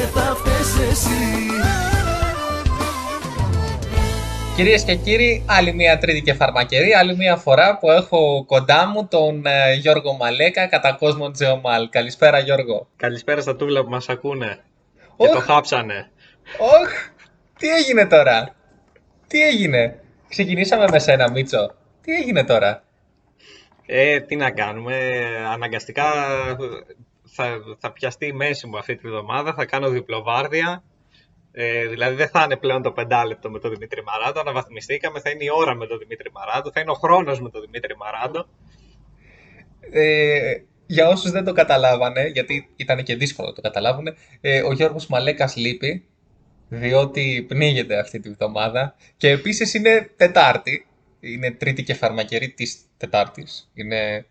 και θα φταίς εσύ Κυρίες και κύριοι, άλλη μια τρίτη και φαρμακερή, άλλη μια φορά που έχω κοντά μου τον ε, Γιώργο Μαλέκα κατά κόσμο Τζεωμάλ. Καλησπέρα Γιώργο. Καλησπέρα στα τούβλα που μας ακούνε. Και Οχ. το χάψανε. Όχ, τι έγινε τώρα; Τι έγινε; Ξεκινήσαμε με σένα Μίτσο. Τι έγινε τώρα; Ε, τι να κάνουμε, αναγκαστικά θα, θα πιαστεί η μέση μου αυτή τη βδομάδα, θα κάνω διπλοβάρδια. Ε, δηλαδή δεν θα είναι πλέον το πεντάλεπτο με τον Δημήτρη Μαράντο, αναβαθμιστήκαμε, θα είναι η ώρα με τον Δημήτρη Μαράντο, θα είναι ο χρόνος με τον Δημήτρη Μαράντο. Ε, για όσους δεν το καταλάβανε, γιατί ήταν και δύσκολο να το καταλάβουν, ε, ο Γιώργος Μαλέκας λείπει, διότι πνίγεται αυτή τη βδομάδα και επίσης είναι Τετάρτη, είναι τρίτη και φαρμακερή της Τετάρτης. Είναι...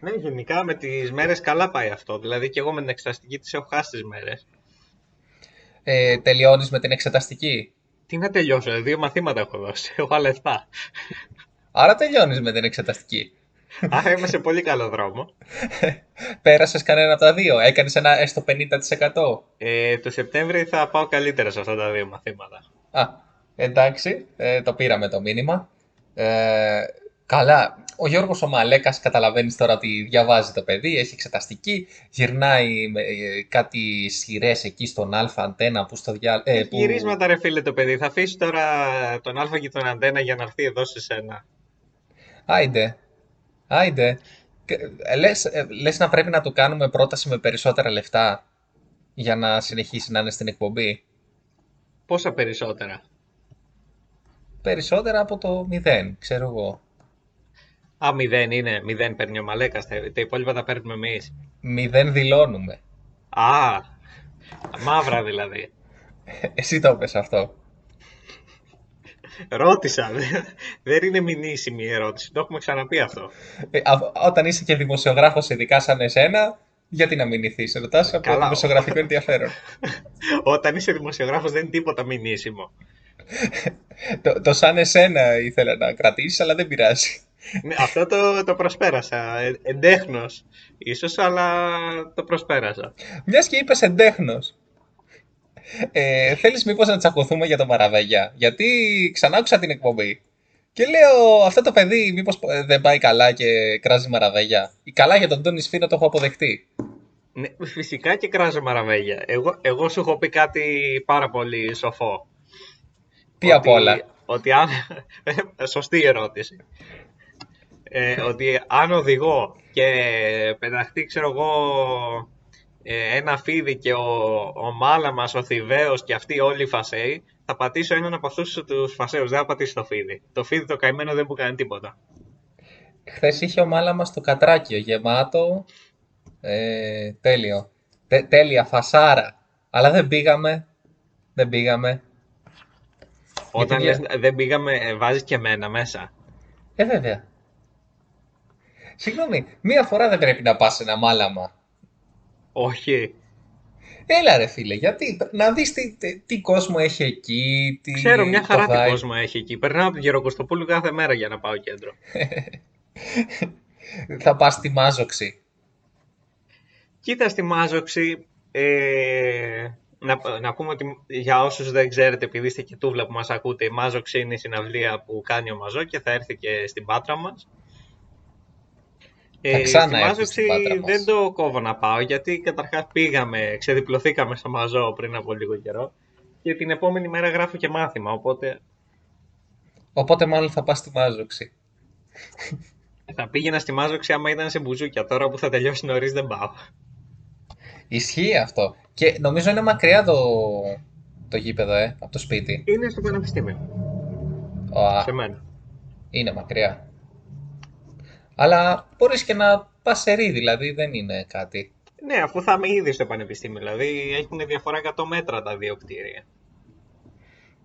Ναι, γενικά με τις μέρες καλά πάει αυτό, δηλαδή και εγώ με την εξεταστική τις έχω χάσει τις μέρες. Ε, τελειώνεις με την εξεταστική; Τι να τελειώσω, ε, δύο μαθήματα έχω δώσει, έχω άλλα 7. Άρα τελειώνεις με την εξεταστική. Άρα είμαι σε πολύ καλό δρόμο. Πέρασες κανένα από τα δύο, έκανες ένα έστω 50%. Ε, το Σεπτέμβρη θα πάω καλύτερα σε αυτά τα δύο μαθήματα. Α, εντάξει, ε, το πήραμε το μήνυμα. Ε, καλά, ο Γιώργος ο Μαλέκας καταλαβαίνεις τώρα ότι διαβάζει το παιδί, έχει εξεταστική, γυρνάει με ε, κάτι σειρές εκεί στον Α αντένα που στο δια... ε, που... Γυρίσματα ρε φίλε το παιδί, θα αφήσει τώρα τον Α και τον Αντένα για να έρθει εδώ σε σένα. Άιντε, άιντε. Και, ε, Λες, ε, λες να πρέπει να του κάνουμε πρόταση με περισσότερα λεφτά για να συνεχίσει να είναι στην εκπομπή; Πόσα περισσότερα; Περισσότερα από το μηδέν, ξέρω εγώ. Α, μηδέν είναι, μηδέν παίρνει ο Μαλέκας, τα, τα υπόλοιπα τα παίρνουμε εμείς. Μηδέν δηλώνουμε. Α, μαύρα δηλαδή. Εσύ το είπες αυτό. Ρώτησα, δε- δεν είναι μηνύσιμη η ερώτηση, το έχουμε ξαναπεί αυτό. Ε, α- όταν είσαι και δημοσιογράφος ειδικά σαν εσένα, γιατί να μην ηθείς, ρωτάς από Καλά. δημοσιογραφικό ενδιαφέρον. Όταν είσαι δημοσιογράφος δεν είναι τίποτα μηνύσιμο. το, το σαν εσένα ήθελα να κρατήσεις, αλλά δεν πειράζει. Ναι, αυτό το, το προσπέρασα, ε, εντέχνος ίσως, αλλά το προσπέρασα. Μιας και είπες εντέχνος. Ε, θέλεις μήπως να τσακωθούμε για το Μαραβέγια, γιατί ξανά άκουσα την εκπομπή. Και λέω, αυτό το παιδί μήπως ε, δεν πάει καλά και κράζει Μαραβέγια; Η καλά για τον Τόνι Σφίνο το έχω αποδεχτεί. Ναι, φυσικά και κράζω μαραβέγια. Εγώ, εγώ σου έχω πει κάτι πάρα πολύ σοφό. Τι απ' όλα. Ότι αν... Σωστή ερώτηση. Ε, ότι αν οδηγώ και πεταχτεί, ξέρω εγώ, ε, ένα φίδι και ο, ο Μάλαμας, ο Θηβαίος και αυτοί όλοι οι φασέοι, θα πατήσω έναν από αυτούς τους φασαίους, δεν θα πατήσω το φίδι. Το φίδι το καημένο δεν μου κάνει τίποτα. Χθες είχε ο Μάλαμα στο κατράκιο γεμάτο. Ε, τέλειο. Τε- τέλεια φασάρα. Αλλά δεν πήγαμε. Δεν πήγαμε. Όταν Γιατί λες δεν πήγαμε, ε, βάζεις και εμένα μέσα. Ε, βέβαια. Συγγνώμη, μία φορά δεν πρέπει να πας σε ένα μάλαμα. Όχι. Έλα ρε φίλε, γιατί να δεις τι, τι, τι κόσμο έχει εκεί, τι Ξέρω, μια το χαρά τι vibe. κόσμο έχει εκεί. Περνάω από την Γεροκοστοπούλου κάθε μέρα για να πάω κέντρο. Θα πας στη Μάζοξη. Κοίτα στη Μάζοξη, ε, να, να πούμε ότι για όσους δεν ξέρετε, επειδή είστε και τούβλα που μας ακούτε, η Μάζοξη είναι η συναυλία που κάνει ο Μαζό και θα έρθει και στην Πάτρα μας. Θα Ε, ξαναέρθει στη στην Μάζοξη Πάτρα μας. δεν το κόβω να πάω, γιατί καταρχάς πήγαμε, ξεδιπλωθήκαμε στο Μαζό πριν από λίγο καιρό και την επόμενη μέρα γράφω και μάθημα, οπότε Οπότε μάλλον θα πας στη Μάζοξη. θα πήγαινα στη Μάζοξη άμα ήταν σε μπουζούκια. Τώρα που θα τελειώσει νωρίς δεν πάω. Ισχύει αυτό. Και νομίζω είναι μακριά το, το γήπεδο, ε, από το σπίτι. Είναι στο Πανεπιστήμιο, Α, σε μένα. είναι μακριά. Αλλά μπορείς και να πας σε ρί, δηλαδή δεν είναι κάτι. Ναι, αφού θα είμαι ήδη στο πανεπιστήμιο, δηλαδή έχουν διαφορά 100 μέτρα τα δύο κτίρια.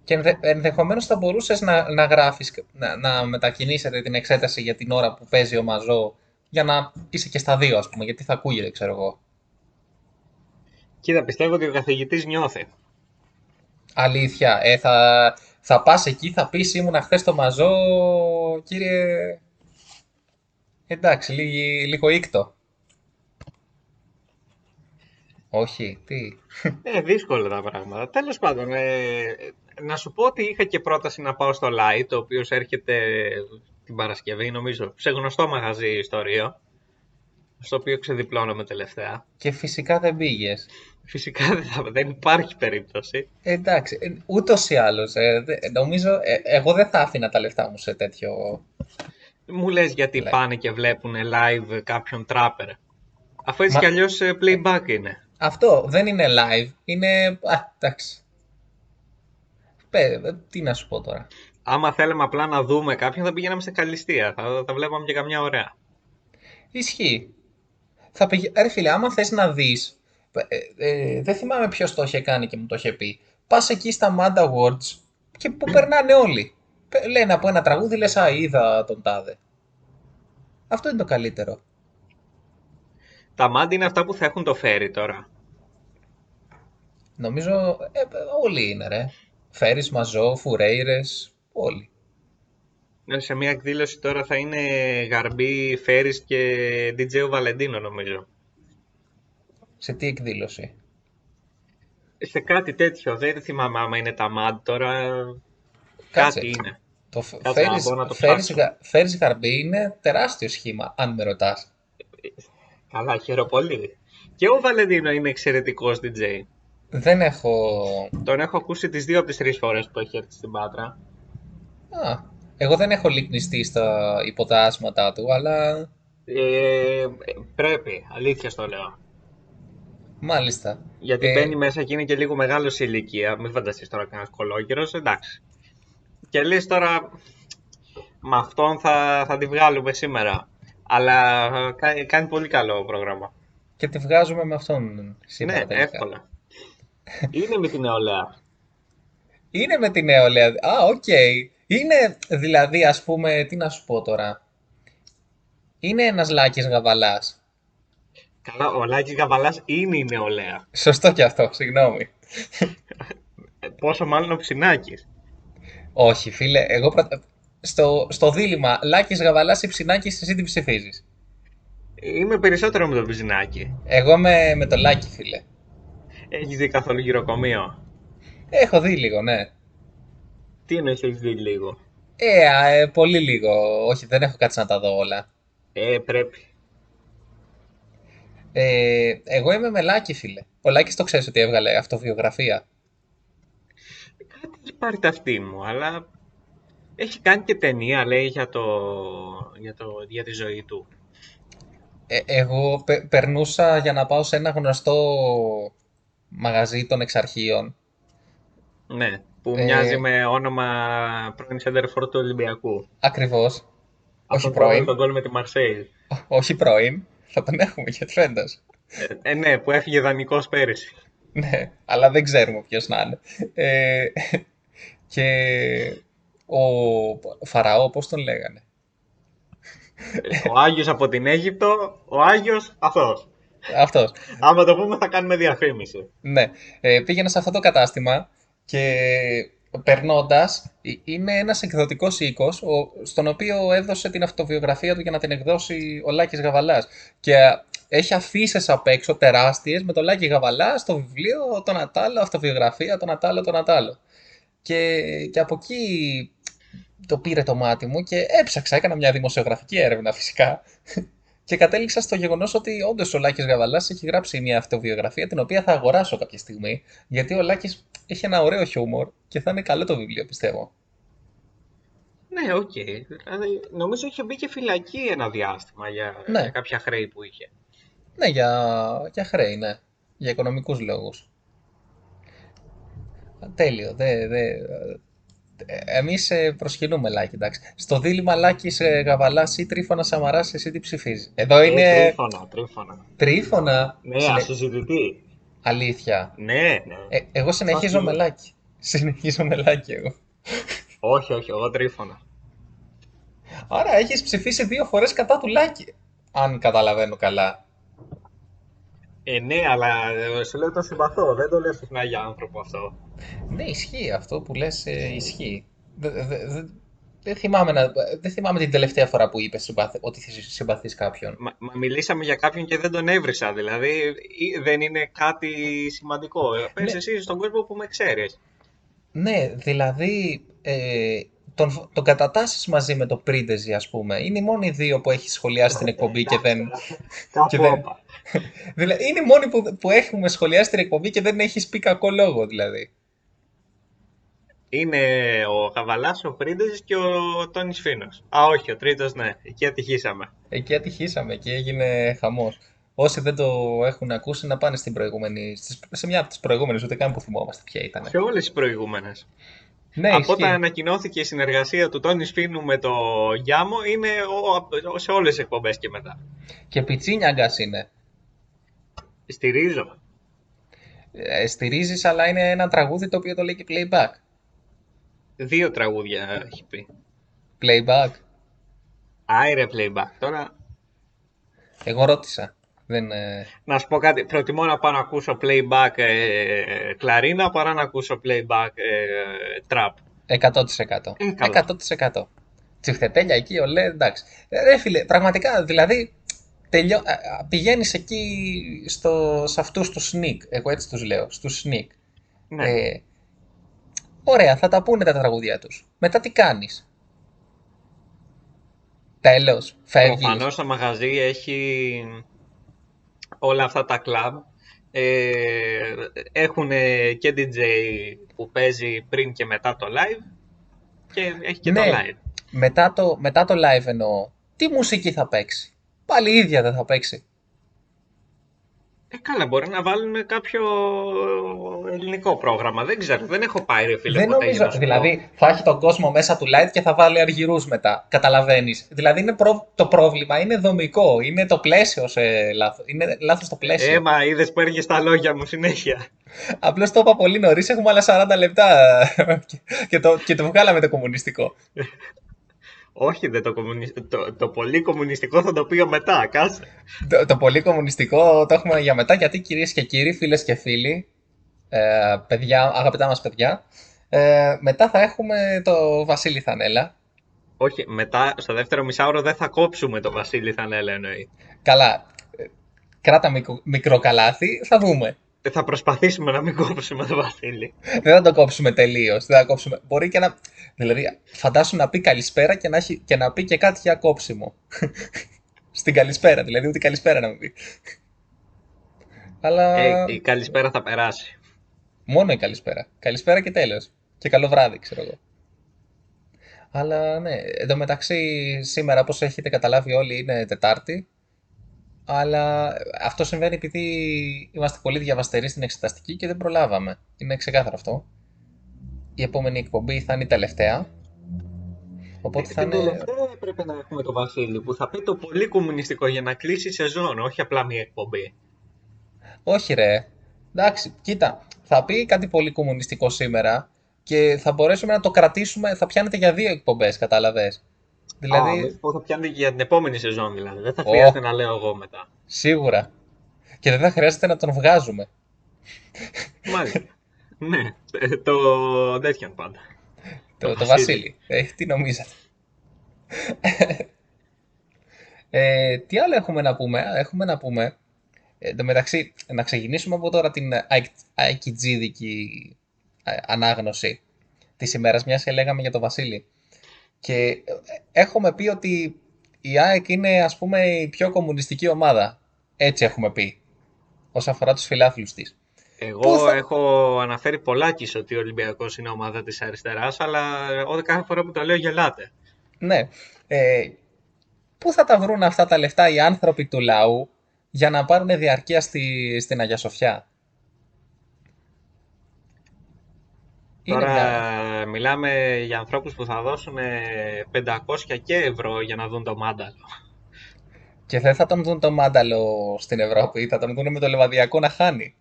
Και ενδε, ενδεχομένως θα μπορούσες να, να γράφεις, να, να μετακινήσετε την εξέταση για την ώρα που παίζει ο Μαζό, για να είσαι και στα δύο, ας πούμε, γιατί θα ακούγεται, ξέρω εγώ. Κοίτα, πιστεύω ότι ο καθηγητής νιώθει. Αλήθεια, ε, θα, θα πας εκεί, θα πεις ήμουνα χθες στο Μαζό, κύριε... Εντάξει, λίγη, λίγο ήκτο. Όχι, τι. Ε, δύσκολα τα πράγματα. Τέλος πάντων, ε, να σου πω ότι είχα και πρόταση να πάω στο Light, το οποίος έρχεται την Παρασκευή, νομίζω, σε γνωστό μαγαζί ιστορίο, στο οποίο ξεδιπλώνομαι τελευταία. Και φυσικά δεν πήγες. Φυσικά δεν, θα, δεν υπάρχει περίπτωση. Εντάξει, ε, ούτως ή άλλως. Ε, δε- νομίζω, ε, εγώ δεν θα άφηνα τα λεφτά μου σε τέτοιο. Μου λες γιατί Live. πάνε και βλέπουν live κάποιον τράπερ. Αφού έτσι Μα- κι αλλιώς ε, playback είναι. Αυτό δεν είναι live, είναι. Α, εντάξει. Πέ, ε, τι να σου πω τώρα. Άμα θέλαμε απλά να δούμε κάποιον θα πηγαίναμε σε καλυστία. Θα, θα βλέπαμε και καμιά ωραία. Ισχύει. Θα πηγα... Ρε φίλε, άμα θες να δεις, ε, ε, δεν θυμάμαι ποιος το είχε κάνει και μου το είχε πει, πας εκεί στα Mad Awards και που περνάνε όλοι. Πε- Λένε από ένα τραγούδι, λες «Α, είδα τον τάδε». Αυτό είναι το καλύτερο. Τα μάντι είναι αυτά που θα έχουν το φέρι τώρα. Νομίζω ε, όλοι είναι ρε. Φέρεις, Μαζό, Φουρέιρες, όλοι. Ε, Σε μια εκδήλωση τώρα θα είναι Γαρμπή, Φέρις και DJ ο Βαλεντίνο νομίζω. Σε τι εκδήλωση; Σε κάτι τέτοιο, δεν θυμάμαι άμα είναι τα MAD τώρα. Κάτσε. Κάτι είναι. Το φ- Κάτσε, Φέρεις, να μπω να το Φέρεις, ψάξω. Γα- Φέρεις Γαρμπή είναι τεράστιο σχήμα, αν με ρωτάς. Καλά, χαίρομαι πολύ. Και ο Βαλεντίνο είναι εξαιρετικός DJ. Δεν έχω Τον έχω ακούσει τις δύο από τις τρεις φορές που έχει έρθει στην Πάτρα. Α, εγώ δεν έχω λυκνιστεί στα υποτάσματά του, αλλά Ε, πρέπει, αλήθεια στο λέω. μάλιστα. Γιατί Ε, μπαίνει μέσα και είναι και λίγο μεγάλος σε ηλικία. Μην φανταστείς τώρα κανένας κωλόγερος, εντάξει. Και λες τώρα, με αυτόν θα, θα τη βγάλουμε σήμερα. Αλλά ε, κα- κάνει πολύ καλό πρόγραμμα. Και τη βγάζουμε με αυτόν σήμερα ναι, τελικά. εύκολα. είναι με την νεολαία. Είναι με την νεολαία. Α, οκ. Είναι δηλαδή, ας πούμε, τι να σου πω τώρα. Είναι ένας Λάκης Γαβαλάς. Καλά, ο Λάκης Γαβαλάς είναι η νεολαία. Σωστό και αυτό, συγγνώμη. Ε, Πόσο μάλλον ο Ψινάκης. Όχι, φίλε, εγώ πρωτα... στο, στο δίλημα Λάκης Γαβαλάς ή Ψινάκης, εσύ τι ψηφίζεις. Είμαι περισσότερο με τον Ψινάκη. Εγώ με, με το Λάκη, φίλε. Έχεις δει καθόλου γυροκομείο; Έχω δει λίγο, ναι. Τι εννοείς έχεις δει λίγο; Ε, α, ε, πολύ λίγο. Όχι, δεν έχω κάτσει να τα δω όλα. Ε, πρέπει. Ε, εγώ είμαι με Λάκη, φίλε. Ο Λάκης το ξέρεις ότι έβγαλε αυτοβιογραφία. Κάτι έχει πάρει τα αυτή μου, αλλά έχει κάνει και ταινία, λέει, για, το... Για, το... για τη ζωή του. Ε, εγώ πε- περνούσα για να πάω σε ένα γνωστό μαγαζί των εξαρχείων. Ναι, που Ε, μοιάζει με όνομα πρώην σέντερφορ του Ολυμπιακού. Ακριβώς. Αυτό Όχι που έβαλε πρώην. τον κόλ με τη Μαρσέη. Όχι πρώην. Θα τον έχουμε και φέτος. Ε, ε, ναι, που έφυγε δανεικός πέρυσι. Ναι, αλλά δεν ξέρουμε ποιος να είναι. Ε, και ο Φαραώ, πώς τον λέγανε; ο Άγιος από την Αίγυπτο, ο Άγιος αυτός. Αυτός. Άμα το πούμε θα κάνουμε διαφήμιση. Ναι, ε, πήγαινα σε αυτό το κατάστημα και περνώντας, ε, είναι ένας εκδοτικός οίκος ο- στον οποίο έδωσε την αυτοβιογραφία του για να την εκδώσει ο Λάκης Γαβαλάς. Και α, έχει αφήσεις απ' έξω τεράστιες με το Λάκη Γαβαλά στο βιβλίο τον Ατάλο, αυτοβιογραφία τον Ατάλο, τον Ατάλο. Και, και από εκεί το πήρε το μάτι μου και έψαξα, έκανα μια δημοσιογραφική έρευνα φυσικά και κατέληξα στο γεγονός ότι όντως ο Λάκης Γαβαλάς έχει γράψει μια αυτοβιογραφία την οποία θα αγοράσω κάποια στιγμή. Γιατί ο Λάκης έχει ένα ωραίο χιούμορ και θα είναι καλό το βιβλίο, πιστεύω. Ναι, οκ. Δηλαδή, νομίζω είχε μπει και φυλακή ένα διάστημα για, Ναι. για κάποια χρέη που είχε. Ναι, για, για χρέη, ναι. Για οικονομικούς λόγους. Τέλειο. Δε, δε, ε, εμείς ε, προσκυνούμε Λάκη, εντάξει. Στο δίλημμα Λάκης ε, Γαβαλάς ή Τρύφωνα Σαμαράς, εσύ τι ψηφίζεις. Εδώ Ε, είναι τρίφωνα, τρίφωνα. Τρίφωνα; Ναι, Συνε- ασυζητητή. Αλήθεια. Ναι, ναι. Ε, εγώ συνεχίζω Άσυλο. με Λάκη. Συνεχίζω με Λάκη εγώ. Όχι, όχι, εγώ τρίφωνα. Άρα έχεις ψηφίσει δύο φορές κατά του Λάκη. Αν καταλαβαίνω καλά. Ε, ναι, αλλά ε, σου λέω το συμπαθώ. Δεν το λέω συχνά για άνθρωπο αυτό. Ναι, ισχύει αυτό που λες, ε, ισχύει. Δε- δε- δε- δεν θυμάμαι, να, δεν θυμάμαι την τελευταία φορά που είπες ότι συμπαθείς κάποιον. Μα, μα, μιλήσαμε για κάποιον και δεν τον έβρισα. Δηλαδή δεν είναι κάτι σημαντικό. Ε, πες ναι. εσύ στον κόσμο που με ξέρεις. Ναι, δηλαδή ε, τον, τον κατατάσσεις μαζί με το Πρίντεζι, ας πούμε. Είναι οι μόνοι δύο που έχεις σχολιάσει την εκπομπή και δεν... και δεν... δηλαδή, είναι οι μόνοι που, που έχουμε σχολιάσει την εκπομπή και δεν έχεις πει κακό λόγο, δηλαδή. Είναι ο Καβαλάς, ο Πρίντεζι και ο Τόνις Φίνος. Α, όχι, ο τρίτος, ναι. Εκεί ατυχήσαμε. Εκεί ατυχήσαμε και έγινε χαμός. Όσοι δεν το έχουν ακούσει να πάνε στην προηγούμενη, σε μια από τις προηγούμενες, ούτε καν που θυμόμαστε ποια ήταν. Σε όλες τις προηγούμενες. Ναι, Από όταν ανακοινώθηκε η συνεργασία του Τόνι Σφίνου με το Γιάμο είναι σε όλες τις εκπομπές και μετά. Και πιτσίνιαγκας είναι. Στηρίζω. Ε, στηρίζεις, αλλά είναι ένα τραγούδι το οποίο το λέει και playback. Δύο τραγούδια έχει πει. Playback. Άιρε playback. Τώρα... Εγώ ρώτησα. Δεν, ε, Να σου πω κάτι. Προτιμώ να πάω να ακούσω playback ε, κλαρίνα παρά να ακούσω playback ε, trap. 100%. 100%. Τσιφτετέλια εκεί, ολέ, εντάξει. Ε, ρε φίλε, πραγματικά, δηλαδή, τελειώ... πηγαίνεις εκεί στο... σε αυτούς τους sneak, εγώ έτσι τους λέω, στους sneak. Ναι. Ε, ωραία, θα τα πούνε τα τραγουδιά τους. Μετά τι κάνεις; Τέλος, φεύγεις. Προφανώς το μαγαζί έχει όλα αυτά τα κλαμπ ε, έχουν και DJ που παίζει πριν και μετά το live και έχει και το ναι. live. Μετά το, μετά το live εννοώ. Τι μουσική θα παίξει; Πάλι η ίδια δεν θα παίξει. Ε, καλά, μπορεί να βάλουν κάποιο ελληνικό πρόγραμμα. Δεν ξέρω, δεν έχω πάει ρε φίλε. Δεν νομίζω, δηλαδή θα έχει τον κόσμο μέσα του light και θα βάλει αργυρούς μετά. Καταλαβαίνεις. Δηλαδή είναι το πρόβλημα είναι δομικό. Είναι το πλαίσιο σε λάθος. Είναι λάθος το πλαίσιο. Ε, μα είδες που έρχεσαι στα λόγια μου συνέχεια. Απλώς το είπα πολύ νωρίς, έχουμε άλλα 40 λεπτά και το, και το βγάλαμε το κομμουνιστικό. Όχι, δεν το, το, το πολύ κομμουνιστικό θα το πήγα μετά, κάτσε. Το, το πολύ κομμουνιστικό το έχουμε για μετά, γιατί κυρίες και κύριοι, φίλες και φίλοι, ε, παιδιά, αγαπητά μας παιδιά, ε, μετά θα έχουμε το Βασίλη Θανέλα. Όχι, μετά στο δεύτερο μισάωρο δεν θα κόψουμε το Βασίλη Θανέλα εννοεί. Καλά, ε, κράτα μικρο, μικρό καλάθι, θα δούμε. Ε, θα προσπαθήσουμε να μην κόψουμε το Βασίλη. Δεν θα το κόψουμε τελείως. Κόψουμε... Μπορεί και να. Δηλαδή, φαντάσου να πει καλησπέρα και να, έχει... και να πει και κάτι για κόψιμο. Στην καλησπέρα, δηλαδή, ούτε καλησπέρα να μην πει. Αλλά... Ε, η καλησπέρα θα περάσει. Μόνο η καλησπέρα. Καλησπέρα και τέλος. Και καλό βράδυ, ξέρω εγώ. Αλλά ναι, εντωμεταξύ σήμερα, όπως έχετε καταλάβει όλοι, είναι Τετάρτη. Αλλά αυτό συμβαίνει επειδή είμαστε πολύ διαβαστεροί στην εξεταστική και δεν προλάβαμε. Είναι ξεκάθαρο αυτό. Η επόμενη εκπομπή θα είναι η τελευταία. Οπότε ε, θα είναι... τελευταία πρέπει να έχουμε το Βασίλη που θα πει το πολύ κομμουνιστικό για να κλείσει η σεζόν, όχι απλά μία εκπομπή. Όχι ρε. Εντάξει, κοίτα, θα πει κάτι πολύ κομμουνιστικό σήμερα και θα μπορέσουμε να το κρατήσουμε, θα πιάνετε για δύο εκπομπές, κατάλαβες. Δηλαδή... Α, θα πιάνετε για την επόμενη σεζόν δηλαδή. Δεν θα χρειάζεται να λέω εγώ μετά. Σίγουρα. Και δεν θα χρειάζεται να τον βγάζουμε. Μάλιστα. Ναι, ε, το τέτοιον πάντα. Το, το, Βασίλη. Ε, τι νομίζετε. ε, τι άλλο έχουμε να πούμε. Έχουμε να πούμε. Εν τω μεταξύ, να ξεκινήσουμε από τώρα την αικιτζίδικη ε, ανάγνωση της ημέρας, μιας και λέγαμε για τον Βασίλη. Και έχουμε πει ότι η ΑΕΚ είναι ας πούμε η πιο κομμουνιστική ομάδα. Έτσι έχουμε πει. Όσον αφορά τους φιλάθλους της. Εγώ έχω αναφέρει πολλάκι ότι ο Ολυμπιακός είναι ομάδα της αριστεράς, αλλά ό, κάθε φορά που το λέω γελάτε. Ναι. Ε, πού θα τα βρουν αυτά τα λεφτά οι άνθρωποι του λαού για να πάρουν διαρκεία στη, στην Αγία Σοφιά; Τώρα μιλάμε για ανθρώπους που θα δώσουν 500 και ευρώ για να δουν το μάνταλο. Και δεν θα τον δουν το μάνταλο στην Ευρώπη, θα τον δουν με το λεβαδιακό να χάνει.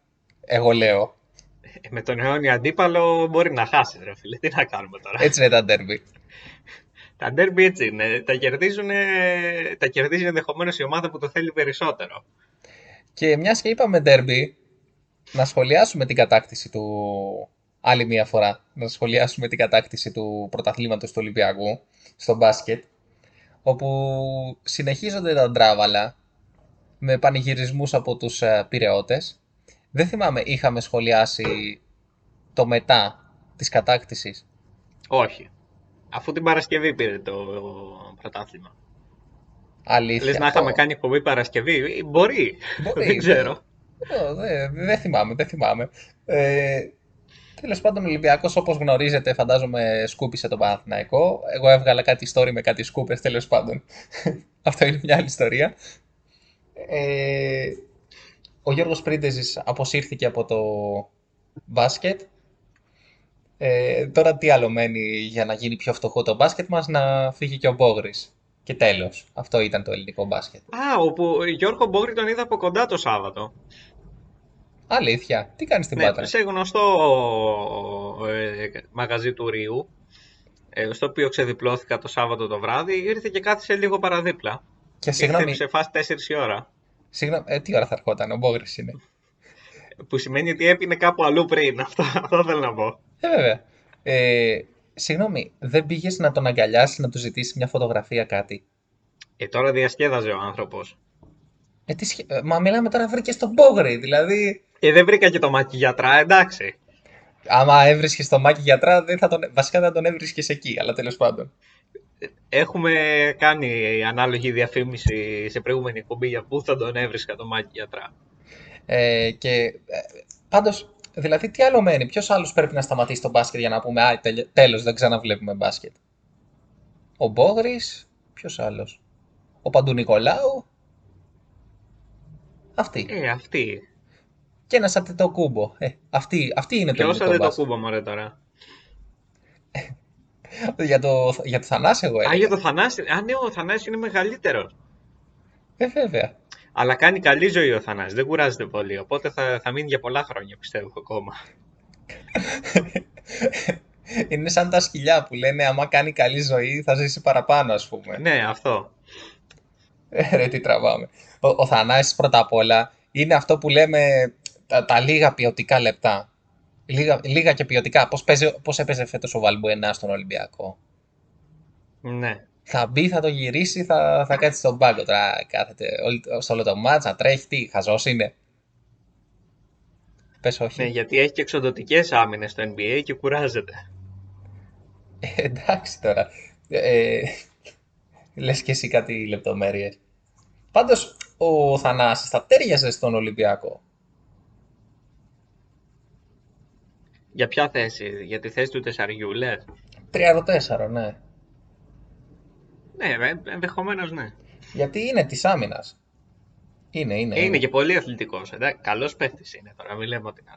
Εγώ λέω. Ε, με τον αιώνιο αντίπαλο μπορεί να χάσει, ρε φίλε. Τι να κάνουμε τώρα; Έτσι είναι τα ντέρμπι. τα ντέρμπι έτσι είναι. Τα, κερδίζουν, τα κερδίζει ενδεχομένως η ομάδα που το θέλει περισσότερο. Και μιας και είπαμε ντέρμπι, να σχολιάσουμε την κατάκτηση του, άλλη μία φορά να σχολιάσουμε την κατάκτηση του πρωταθλήματος του Ολυμπιακού στο μπάσκετ, όπου συνεχίζονται τα ντράβαλα με πανηγυρισμούς από τους ε, πυρεώτες. Δεν θυμάμαι, είχαμε σχολιάσει το μετά της κατάκτησης. Όχι. Αφού την Παρασκευή πήρε το πρωτάθλημα. Αλήθεια. Λες να είχαμε κάνει εκπομπή Παρασκευή. Μπορεί. Μπορεί, δεν ξέρω. Δεν δε θυμάμαι, δεν θυμάμαι. Ε, Τέλος πάντων, ο Ολυμπιακός, όπως γνωρίζετε, φαντάζομαι σκούπισε τον Παναθηναϊκό. Εγώ έβγαλα κάτι story με κάτι σκούπες, τέλος πάντων. Αυτό είναι μια άλλη ιστορία. Ε, ο Γιώργος Πρίντεζης αποσύρθηκε από το μπάσκετ. Ε, τώρα τι άλλο μένει για να γίνει πιο φτωχό το μπάσκετ μας, να φύγει και ο Μπόγρης. Και τέλος. Αυτό ήταν το ελληνικό μπάσκετ. Α, όπου Γιώργο Μπόγρη τον είδα από κοντά το Σάββατο. Αλήθεια. Τι κάνεις στην Ναι, Πάτρα. σε γνωστό ε, μαγαζί του Ρίου, ε, στο οποίο ξεδιπλώθηκα το Σάββατο το βράδυ, ήρθε και κάθισε λίγο παραδίπλα. Και Ήρθε συγγνώμη, σε φάση 4 η ώρα. Συγγνώμη ε, τι ώρα θα ερχόταν, ο Μπόγρης είναι. Που σημαίνει ότι έπινε κάπου αλλού πριν. Αυτό, αυτό θέλω να πω. Ε, βέβαια. Ε, συγγνώμη, δεν πήγες να τον αγκαλιάσεις, να του ζητήσεις μια φωτογραφία, κάτι; Ε, τώρα διασκέδαζε ο άνθρωπος. Ε, τι σχε- ε, Μα μιλάμε τώρα βρήκες τον Μπόγρη, δηλαδή... Ε, δεν βρήκα και το μακιγιατρά, εντάξει. Άμα έβρισκες το Μάκη γιατρά, δεν θα τον... βασικά δεν τον έβρισκες εκεί, αλλά τέλος πάντων. Έχουμε κάνει ανάλογη διαφήμιση σε προηγούμενη εκπομπή για πού θα τον έβρισκα το μακιγιατρά. Ε, και ε, πάντως, δηλαδή τι άλλο μένει, ποιος άλλος πρέπει να σταματήσει το μπάσκετ για να πούμε «Α, τελε- τέλος, δεν ξαναβλέπουμε μπάσκετ». Ο Μπόγρης, ποιος άλλος, ο Παντουνικολάου, αυτή. Ε, αυτή. Και ένας Αντετοκούμπο. Ε, αυτή, αυτή είναι το Ποιος ελληνικό δεν το μπάσκετ. κούμπο μωρέ τώρα. Για το, για το Θανάση εγώ Α, έλεγα. για το Θανάση. Α, ναι, ο Θανάσης είναι μεγαλύτερος. Ε, βέβαια. Αλλά κάνει καλή ζωή ο Θανάσης, δεν κουράζεται πολύ. Οπότε θα, θα μείνει για πολλά χρόνια, πιστεύω ακόμα. είναι σαν τα σκυλιά που λένε άμα κάνει καλή ζωή θα ζήσει παραπάνω ας πούμε. Ναι, αυτό. Ε, Ρε, τι τραβάμε. Ο, ο Θανάσης πρώτα απ' όλα είναι αυτό που λέμε τα, τα λίγα ποιοτικά λεπτά. Λίγα, λίγα και ποιοτικά. Πώς, παίζει, πώς έπαιζε φέτος ο Βαλμπουενά στον Ολυμπιακό; Ναι. Θα μπει, θα το γυρίσει, θα, θα κάτσει στον πάγκο. Τώρα κάθεται όλη- στο όλο το μάτς, να τρέχει, τι, χαζός είναι; Πες όχι. ναι, γιατί έχει και εξοδοτικές άμυνες στο NBA και κουράζεται. Ε, εντάξει τώρα. Ε, λες και εσύ κάτι λεπτομέρειες. Πάντως, ο Θανάσης θα τέριαζε στον Ολυμπιακό; Για ποια θέση, για τη θέση του τεσσαριού, λες; 3-4, ναι. Ναι, ε, ενδεχομένως ναι. Γιατί είναι της άμυνας. Είναι, είναι. Ε, είναι και πολύ αθλητικός. εντάξει. Καλός παίχτης είναι τώρα, μην λέμε ότι είναι.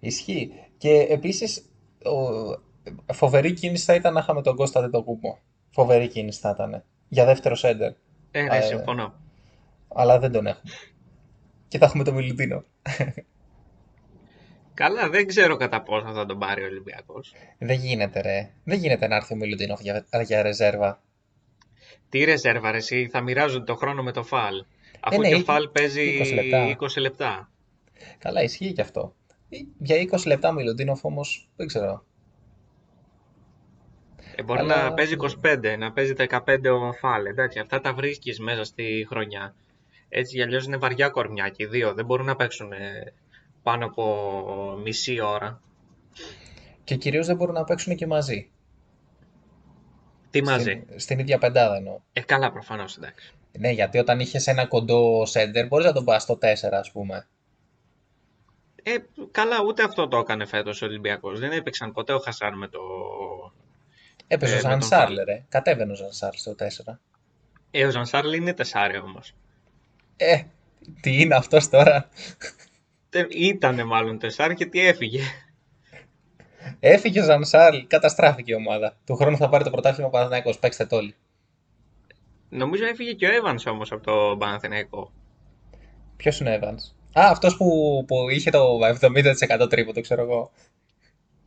Ισχύει. Και επίσης, ο... φοβερή κίνηση θα ήταν να είχαμε τον Κώστα Τετοκούμπο. Φοβερή κίνηση θα ήταν. Για δεύτερο σέντερ. Ε, ναι, Ε, συμφωνώ. Αλλά δεν τον έχουμε. Και θα έχουμε τον Μιλουτίνο. Καλά, δεν ξέρω κατά πόσο θα τον πάρει ο Ολυμπιακός. Δεν γίνεται, ρε. Δεν γίνεται να έρθει ο Μιλουτίνο για, για ρεζέρβα. Τι ρεζέρβα, ρε, εσύ, θα μοιράζονται το χρόνο με το φαλ. Αφού ναι, και ο έχει φαλ παίζει 20 λεπτά. 20 λεπτά. Καλά, ισχύει και αυτό. Ε, Για 20 λεπτά Μιλουτίνοφ όμως δεν ξέρω. Ε, μπορεί Αλλά- να παίζει 25, να παίζει 15 ο φαλ. Εντάξει, αυτά τα βρίσκεις μέσα στη χρονιά. Έτσι, για αλλιώς είναι βαριά κορμιά και οι δύο. Δεν μπορούν να παίξουν ε, πάνω από μισή ώρα. Και κυρίως δεν μπορούν να παίξουν και μαζί. Τι μαζί; Στην, στην ίδια πεντάδα εννοώ. Ε, καλά, προφανώς, εντάξει. Ναι, γιατί όταν είχες ένα κοντό σέντερ, μπορείς να τον πας στο 4, ας πούμε. Ε, καλά, ούτε αυτό το έκανε φέτος ο Ολυμπιακός. Δεν έπαιξαν ποτέ ο Χασάν με το... Έπαιζε Ε, ο με τον Ζανσάρλ, Φαλ. ρε. Κατέβαινε ο Ζανσάρλ στο 4. Ε, ο Ζανσάρλ είναι τεσσάρι όμως. Ε, τι είναι αυτός τώρα. Τε- Ήτανε μάλλον τεσσάρι και τι έφυγε. Έφυγε ο Ζανσάρλ, καταστράφηκε η ομάδα. Του χρόνου θα πάρει το πρωτάθλημα Παναθηναϊκός. Παίξτε το όλοι. Νομίζω έφυγε και ο Evans όμως από το Παναθηναϊκό. Ποιος είναι ο Evans; Α, αυτός που, που είχε το 70% τρίποντο, ξέρω εγώ.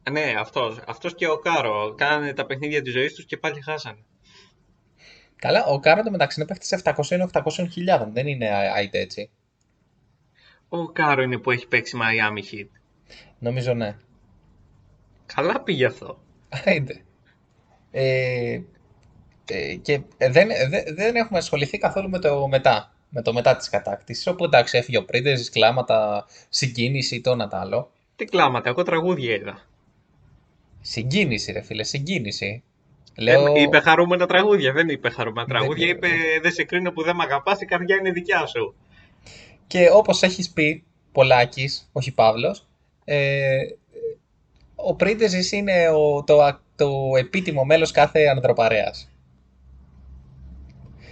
Α, Ναι, αυτός. Αυτός και ο Κάρο. Κάνανε τα παιχνίδια της ζωής τους και πάλι χάσανε. Καλά, ο Κάρο μεταξύ είναι παίχτη 700-800 χιλιάδων. Δεν είναι άιτε έτσι. Ο Κάρο είναι που έχει παίξει Miami Heat. Νομίζω ναι. Καλά πήγε αυτό. Άιντε. Ε, ε, και δεν, δεν, δεν έχουμε ασχοληθεί καθόλου με το μετά. Με το μετά της κατάκτησης. Όπου εντάξει, έφυγε ο Πρίντεζης, κλάματα, συγκίνηση, το ένα τ' άλλο. Τι κλάματα, εγώ τραγούδια είδα. Συγκίνηση, ρε φίλε, συγκίνηση. Λέω... Λέω... είπε χαρούμενα τραγούδια, δεν είπε χαρούμενα Δεν τραγούδια. είπε. Είπε δεν σε κρίνω που δεν με αγαπάς, η καρδιά είναι δικιά σου. Και όπως έχεις πει, Πολάκης, όχι Παύλος, ε, ο Πρίντεζης είναι ο, το, α- το επίτιμο μέλος κάθε ανδροπαρέας.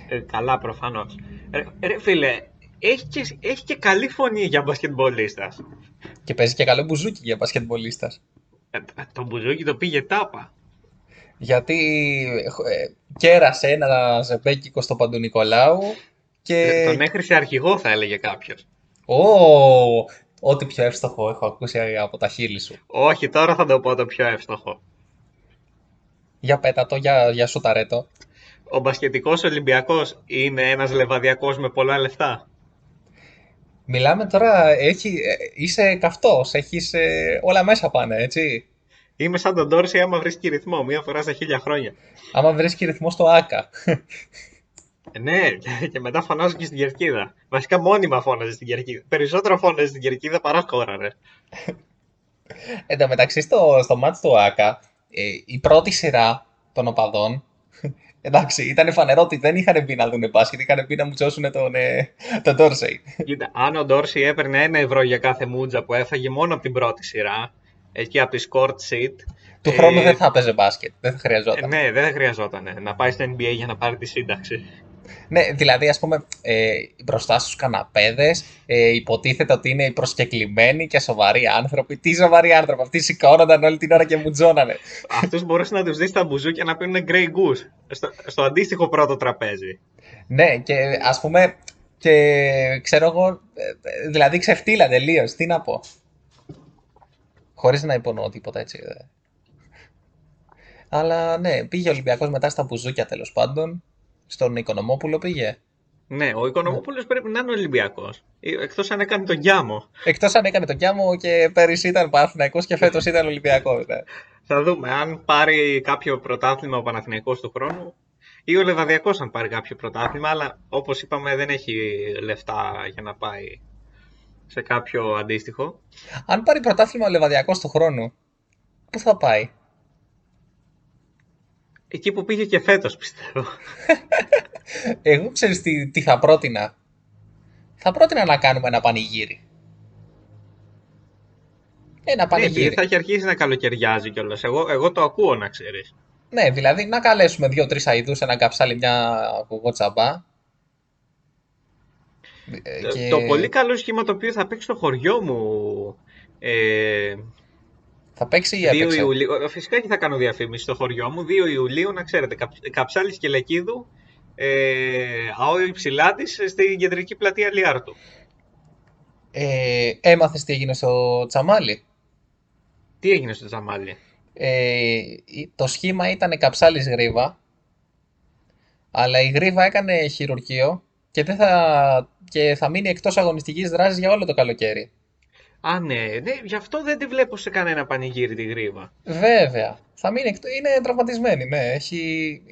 Ε, καλά, προφανώς. Ρε, ρε φίλε, έχεις και, έχεις και καλή φωνή για μπασκετμπολίστας. Και παίζει και καλό μπουζούκι για μπασκετμπολίστας. Ε, το μπουζούκι το πήγε τάπα. Γιατί ε, κέρασε ένας ζεμπέκικο στο Παντού-Νικολάου και... Ε, Τον έχρισε αρχηγό, θα έλεγε κάποιος. Ω, ό,τι πιο εύστοχο έχω ακούσει από τα χείλη σου. Όχι, τώρα θα το πω το πιο εύστοχο. Για πέτα το, για, για σουταρέτο. Ο μπασκετικός Ολυμπιακός είναι ένας λεβαδιακός με πολλά λεφτά. Μιλάμε τώρα, έχει, ε, είσαι καυτός, έχεις ε, όλα μέσα πάνε, έτσι. Είμαι σαν τον Τόρση άμα βρίσκει ρυθμό, μία φορά στα χίλια χρόνια. Άμα βρίσκει ρυθμό στο άκα. Ε, Ναι, και- και μετά φωνάζω και στην κερκίδα. Βασικά μόνιμα φώναζε στην κερκίδα. Περισσότερο φώναζε στην κερκίδα παρά σκόρα, ρε. Εν τω μεταξύ στο, στο μάτς του άκα, ε, η πρώτη σειρά των οπαδών, εντάξει, ήταν φανερό ότι δεν είχαν μπει να δουν μπάσκετ, είχαν μπει να μουτσώσουν τον, ε, τον Ντόρσεϊ. Κοίτα, αν ο Ντόρση έπαιρνε ένα ευρώ για κάθε μούτζα που έφαγε μόνο από την πρώτη σειρά, εκεί από τη court seat. Του ε, χρόνου δεν θα έπαιζε μπάσκετ, δεν θα ε, χρειαζόταν. ναι, δεν χρειαζόταν να πάει στο NBA για να πάρει τη σύνταξη. Ναι, δηλαδή, ας πούμε, ε, μπροστά στους καναπέδες ε, υποτίθεται ότι είναι οι προσκεκλημένοι και σοβαροί άνθρωποι. Τι σοβαροί άνθρωποι, αυτοί σηκώνονταν όλη την ώρα και μουτζώνανε. Αυτούς μπορούσε να τους δεις στα μπουζούκια να πίνουν Grey Goose στο, στο αντίστοιχο πρώτο τραπέζι. Ναι, και ας πούμε, και ξέρω εγώ, ε, ε, δηλαδή ξεφτύλα τελείως. Τι να πω. Χωρίς να υπονοώ τίποτα έτσι. ε. Αλλά ναι, πήγε ο Ολυμπιακός μετά στα μπουζούκια τέλος πάντων. Στον Οικονομόπουλο πήγε. Ναι, ο Οικονομόπουλος πρέπει να είναι Ολυμπιακός. Εκτός αν έκανε τον Γιάμο. Εκτός αν έκανε τον Κιάμο και πέρυσι ήταν Παναθηναϊκός και φέτος ήταν Ολυμπιακός. Ναι. Θα δούμε αν πάρει κάποιο πρωτάθλημα ο Παναθηναϊκός του χρόνου ή ο Λεβαδιακός αν πάρει κάποιο πρωτάθλημα, αλλά όπως είπαμε δεν έχει λεφτά για να πάει σε κάποιο αντίστοιχο. Αν πάρει πρωτάθλημα ο Λεβαδιακός του χρόνου, πού θα πάει; Εκεί που πήγε και φέτος πιστεύω. Εγώ ξέρεις τι, τι θα πρότεινα. Θα πρότεινα να κάνουμε ένα πανηγύρι. Ένα Ναι, πανηγύρι. γιατί θα έχει αρχίσει να καλοκαιριάζει κιόλας. Εγώ, εγώ το ακούω να ξέρεις. Ναι, δηλαδή να καλέσουμε δύο-τρεις αειδούς, ένα καψάλι, μια κουγότσαμπά. Ε, και- Το πολύ καλό σχήμα το οποίο θα παίξει στο χωριό μου ε, Θα παίξει ή 2 έπαιξε. Ιουλίου. ε, Φυσικά και θα κάνω διαφήμιση στο χωριό μου. 2 Ιουλίου, να ξέρετε, καψ- καψάλης και Λεκίδου, ε, ΑΟ Υψηλάτης στην κεντρική πλατεία Λιάρτου. Ε, έμαθες τι έγινε στο τσαμάλι. Τι έγινε στο Τζαμάλι; Ε, το σχήμα ήταν καψάλης γρίβα, αλλά η γρίβα έκανε χειρουργείο και, δεν θα, και θα μείνει εκτός αγωνιστικής δράσης για όλο το καλοκαίρι. Α, ναι, ναι, γι' αυτό δεν τη βλέπω σε κανένα πανηγύρι τη γρήβα. Βέβαια. Θα μείνει εκτός, είναι τραυματισμένη, ναι. Έχει,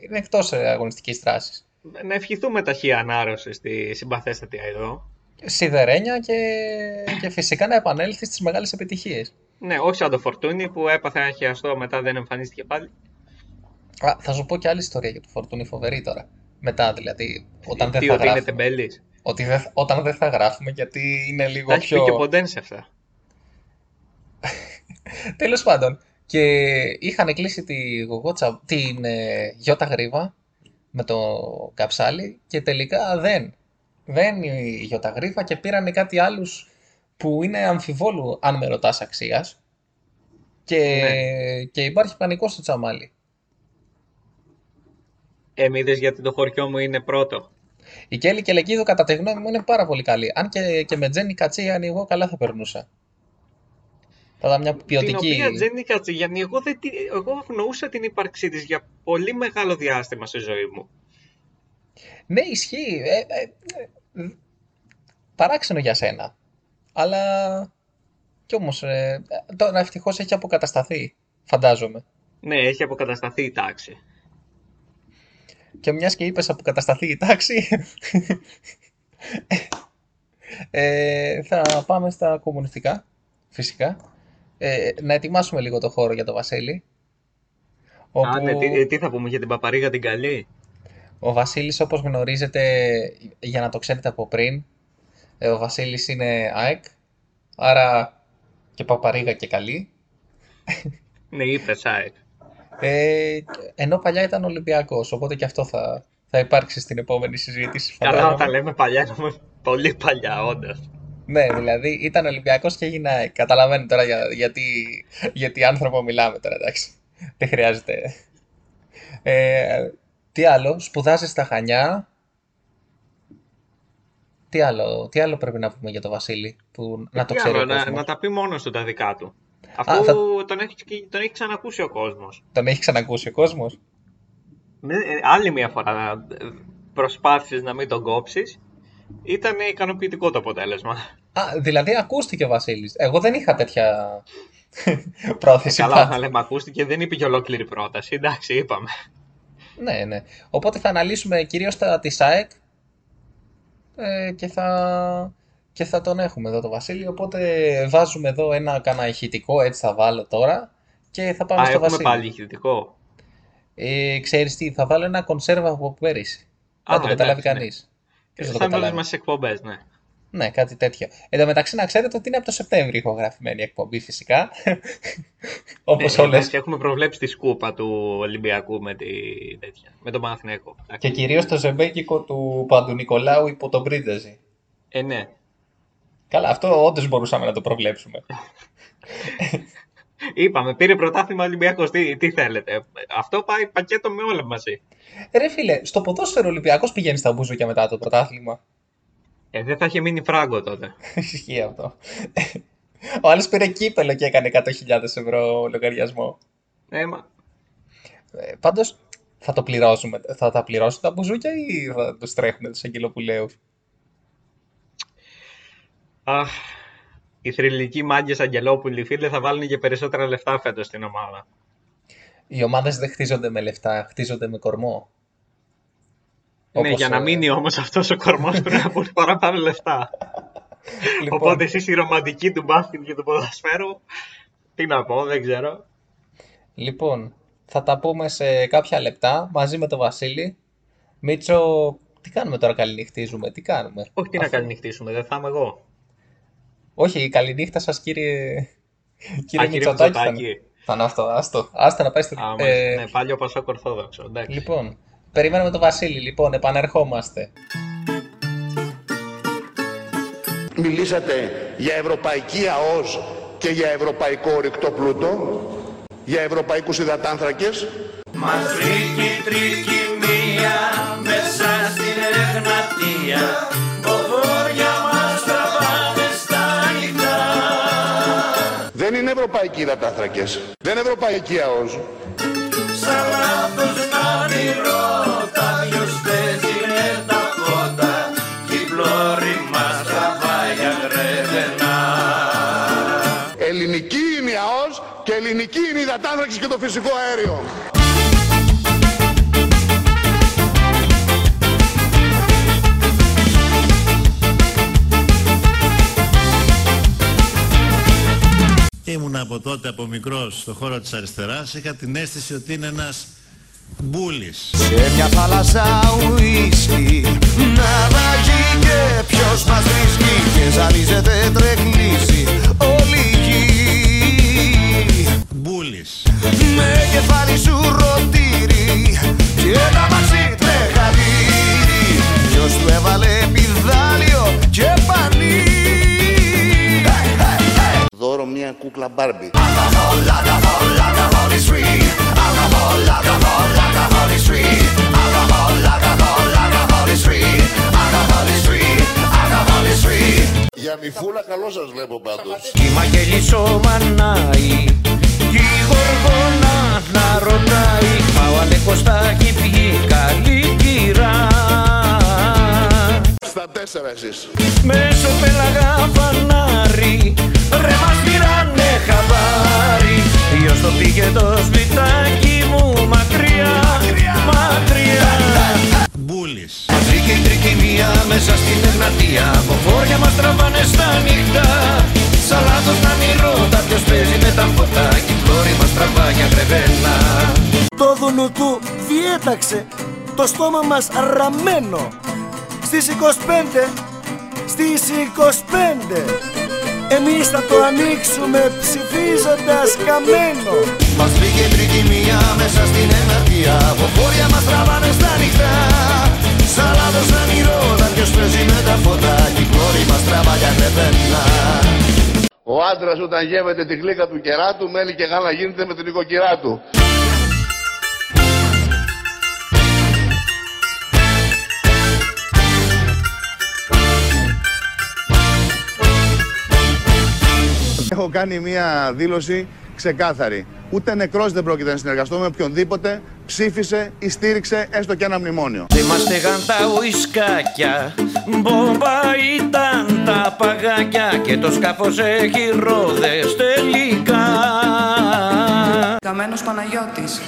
είναι εκτός ε, αγωνιστικής δράσης. Να ευχηθούμε ταχεία ανάρρωση στη συμπαθέστατη εδώ. Σιδερένια και, και φυσικά να επανέλθει στις μεγάλες επιτυχίες. Ναι, όχι σαν το Φορτούνι που έπαθε ένα χειαστό μετά δεν εμφανίστηκε πάλι. Α, θα σου πω και άλλη ιστορία για το Φορτούνι φοβερή τώρα. Μετά δηλαδή, όταν δεν Τι, θα ότι είναι γράφουμε. τεμπέλης; Ότι δεν, όταν δεν θα γράφουμε γιατί είναι λίγο Τα έχει πιο... πει και ο Ποντένς σε αυτά. Τέλος πάντων. Και είχαν κλείσει τη γογότσα, την ε, Γιώτα Γρίβα με το καψάλι και τελικά δεν. Δεν η Γιώτα Γρίβα και πήρανε κάτι άλλους που είναι αμφιβόλου αν με ρωτάς αξίας και, Ναι. και υπάρχει πανικό στο τσαμάλι. Εμείς γιατί το χωριό μου είναι πρώτο. Η Κέλλη και Λεκίδου κατά τη γνώμη μου είναι πάρα πολύ καλή. Αν και, και με Τζένι Κατσίαν εγώ καλά θα περνούσα. Θα ήταν μια Την ποιοτική... οποία Τζένι Κατσιγιάννη, εγώ, δεν, τη- εγώ αγνοούσα την ύπαρξή της για πολύ μεγάλο διάστημα στη ζωή μου. Ναι, ισχύει. Ε, ε, ε, παράξενο για σένα. Αλλά κι όμως, ε, τώρα ευτυχώς έχει αποκατασταθεί. Φαντάζομαι. Ναι, έχει αποκατασταθεί η τάξη. Και μιας και είπες αποκατασταθεί η τάξη, ε, θα πάμε στα κομμουνιστικά, φυσικά. Ε, να ετοιμάσουμε λίγο το χώρο για το Βασίλη. Όπου... Α, ναι, τι, τι θα πούμε για την παπαρίγα την καλή; Ο Βασίλης, όπως γνωρίζετε, για να το ξέρετε από πριν, ε, ο Βασίλης είναι ΑΕΚ, άρα και παπαρίγα και καλή. Ναι, είπες ΑΕΚ. Ε, ενώ παλιά ήταν Ολυμπιακός, οπότε και αυτό θα, θα υπάρξει στην επόμενη συζήτηση. Καλά, τα λέμε παλιά, εννοούμε πολύ παλιά, όντως. Ναι, δηλαδή ήταν Ολυμπιακός και έγινε ΑΕΚ. Καταλαβαίνετε τώρα για, γιατί, γιατί άνθρωπο μιλάμε τώρα, εντάξει. Δεν χρειάζεται. Ε, τι άλλο, σπουδάζει στα Χανιά. Τι άλλο, τι άλλο πρέπει να πούμε για τον Βασίλη, που να το ξέρει άλλο, να, να, τα πει μόνος του τα δικά του. Αφού θα... τον, έχει, τον έχει ξανακούσει ο κόσμος. Τον έχει ξανακούσει ο κόσμος; Ναι, ε, άλλη μια φορά προσπάθησες να μην τον κόψεις. Ήταν ικανοποιητικό το αποτέλεσμα. Α, δηλαδή ακούστηκε ο Βασίλης. Εγώ δεν είχα τέτοια πρόθεση. Ε, καλά, θα λέμε ακούστηκε, δεν είπε και ολόκληρη πρόταση. Εντάξει, είπαμε. Ναι, ναι. Οπότε θα αναλύσουμε κυρίως τα της ΑΕΚ ε, και, θα, και θα τον έχουμε εδώ το Βασίλη. Οπότε βάζουμε εδώ ένα κανένα ηχητικό, έτσι θα βάλω τώρα και θα πάμε Α, στο έχουμε Βασίλη. πάλι ηχητικό. Ε, ξέρεις τι, θα βάλω ένα κονσέρβα από πέρυσι. Α, Δεν το καταλάβει εντάξει, ναι. κανείς. Ποιος θα Σαν το όλες καταλάβει. μας τις εκπομπές, ναι. Ναι, κάτι τέτοιο. Εν τω μεταξύ να ξέρετε ότι είναι από το Σεπτέμβριο ηχογραφημένη η εκπομπή φυσικά. Όπως Ναι, όλες. εντάξει, έχουμε προβλέψει τη σκούπα του Ολυμπιακού με, τη, τέτοια, με τον Παναθηναίκο. Και κυρίως το ζεμπέκικο του Παντουνικολάου υπό τον Πρίντεζη. Ε, ναι. Καλά, αυτό όντως μπορούσαμε να το προβλέψουμε. Είπαμε, πήρε πρωτάθλημα Ολυμπιακός. Τι, τι θέλετε; Αυτό πάει πακέτο με όλα μαζί. Ρε φίλε, στο ποδόσφαιρο Ολυμπιακός πηγαίνεις στα μπουζούκια μετά το πρωτάθλημα; Ε, δεν θα είχε μείνει φράγκο τότε. Ισχύει αυτό. Ο άλλος πήρε κύπελο και έκανε 100.000 ευρώ λογαριασμό. Ε, μα... Ε, πάντως, θα το πληρώσουμε. Θα τα πληρώσουν τα μπουζούκια ή θα τους τρέχουν τους αγγελοπουλαίους. Αχ, οι θρηλυκοί μάγκες Αγγελόπουλοι φίλε θα βάλουν και περισσότερα λεφτά φέτος στην ομάδα. Οι ομάδες δεν χτίζονται με λεφτά, χτίζονται με κορμό. Ναι, Όπως, για να ε, μείνει όμως αυτός ο κορμός πρέπει να πούν παραπάνω λεφτά. Λοιπόν, Οπότε εσείς οι ρομαντικοί του μπάσκετ και του ποδοσφαίρου, τι να πω, δεν ξέρω. Λοιπόν, θα τα πούμε σε κάποια λεπτά μαζί με τον Βασίλη. Μίτσο, τι κάνουμε τώρα, καληνυχτίζουμε, τι κάνουμε; Όχι τι να Αφού- καληνυχτήσουμε, δεν θα είμαι εγώ. Όχι, καληνύχτα σας κύριε, Α, κύριε κύριε Μητσοτάκη. Θα, Μητσοτάκη. θα είναι αυτό, άστο, άστα να πάει στο... Α, ε, μάλιστα. ναι, πάλι ο Πασόκ Ορθόδοξο, εντάξει. Λοιπόν, περιμένουμε τον Βασίλη, λοιπόν, επανερχόμαστε. Μιλήσατε για ευρωπαϊκή ΑΟΣ και για ευρωπαϊκό ορυκτό πλούτο, για ευρωπαϊκούς υδατάνθρακες. Μας βρήκε τρικυμία μέσα στην Εγνατία Ποδόρια μας τραβάνε στα νυχτά Δεν είναι ευρωπαϊκοί υδατάνθρακες, δεν είναι ευρωπαϊκή ΑΟΣ. Σαν λάθος να τα δυο παίζουνε τα φώτα Κι η πλώρη μας τραβάει αγρεύενα Ελληνική είναι η ΑΟΣ και ελληνική είναι η υδατάνθρακες και το φυσικό αέριο. Ήμουν από τότε από μικρός στο χώρο της αριστεράς, είχα την αίσθηση ότι είναι ένας μπούλης. Σε μια θάλασσα ουίσκι Να ραγεί και ποιος μας βρίσκει Και ζαλίζεται τρεχνήσει όλη η γη Μπούλης. Με κεφάλι σου ρωτήρι Και τα μαξί τρεχαδίρι Ποιος του έβαλε πιδάλιο και Alcohol is free. Για μυφούλα καλό σας βλέπω πάντως. Κι η Μαγγελής ο Μανάη Κι η Γοργόνα να ρωτάει Μα ο Αλεκοστάκη βγει καλή κυρά στα τέσσερα. Μέσω πελαγά φανάρι, ρε μας πήρανε χαβάρι. Ποιος το πήγε το σπιτάκι μου μακριά, μακριά. Μπούλης. Βρήκε η μέσα στην εγνατία, από βόρεια μας τραβάνε στα νυχτά. Σαλάτος να μην ρώτα ποιος παίζει με τα φωτά και πλώρη μας τραβά για κρεβένα Το δουνου του διέταξε το στόμα μας ραμμένο στις 25, στις 25 Εμείς θα το ανοίξουμε ψηφίζοντας καμένο. Μας βγήκε τρικυμία μέσα στην εναρτία Αποφόρια μας τραβάνε στα νυχτά. Σαν λάθος να μυρώτα ποιος παίζει με τα φώτα Κι η πλώρη μας τραβά για κρεβένα Ο άντρας όταν γεύεται τη γλύκα του κεράτου μένει και γάλα γίνεται με την οικοκυρά του. Έχω κάνει μια δήλωση ξεκάθαρη. Ούτε νεκρός δεν πρόκειται να συνεργαστώ με οποιονδήποτε ψήφισε ή στήριξε έστω και ένα μνημόνιο. Δεν μας στεγαν τα ουισκάκια Μπόμπα ήταν τα παγάκια Και το σκάφος έχει ρόδες τελικά Καμένος Παναγιώτης.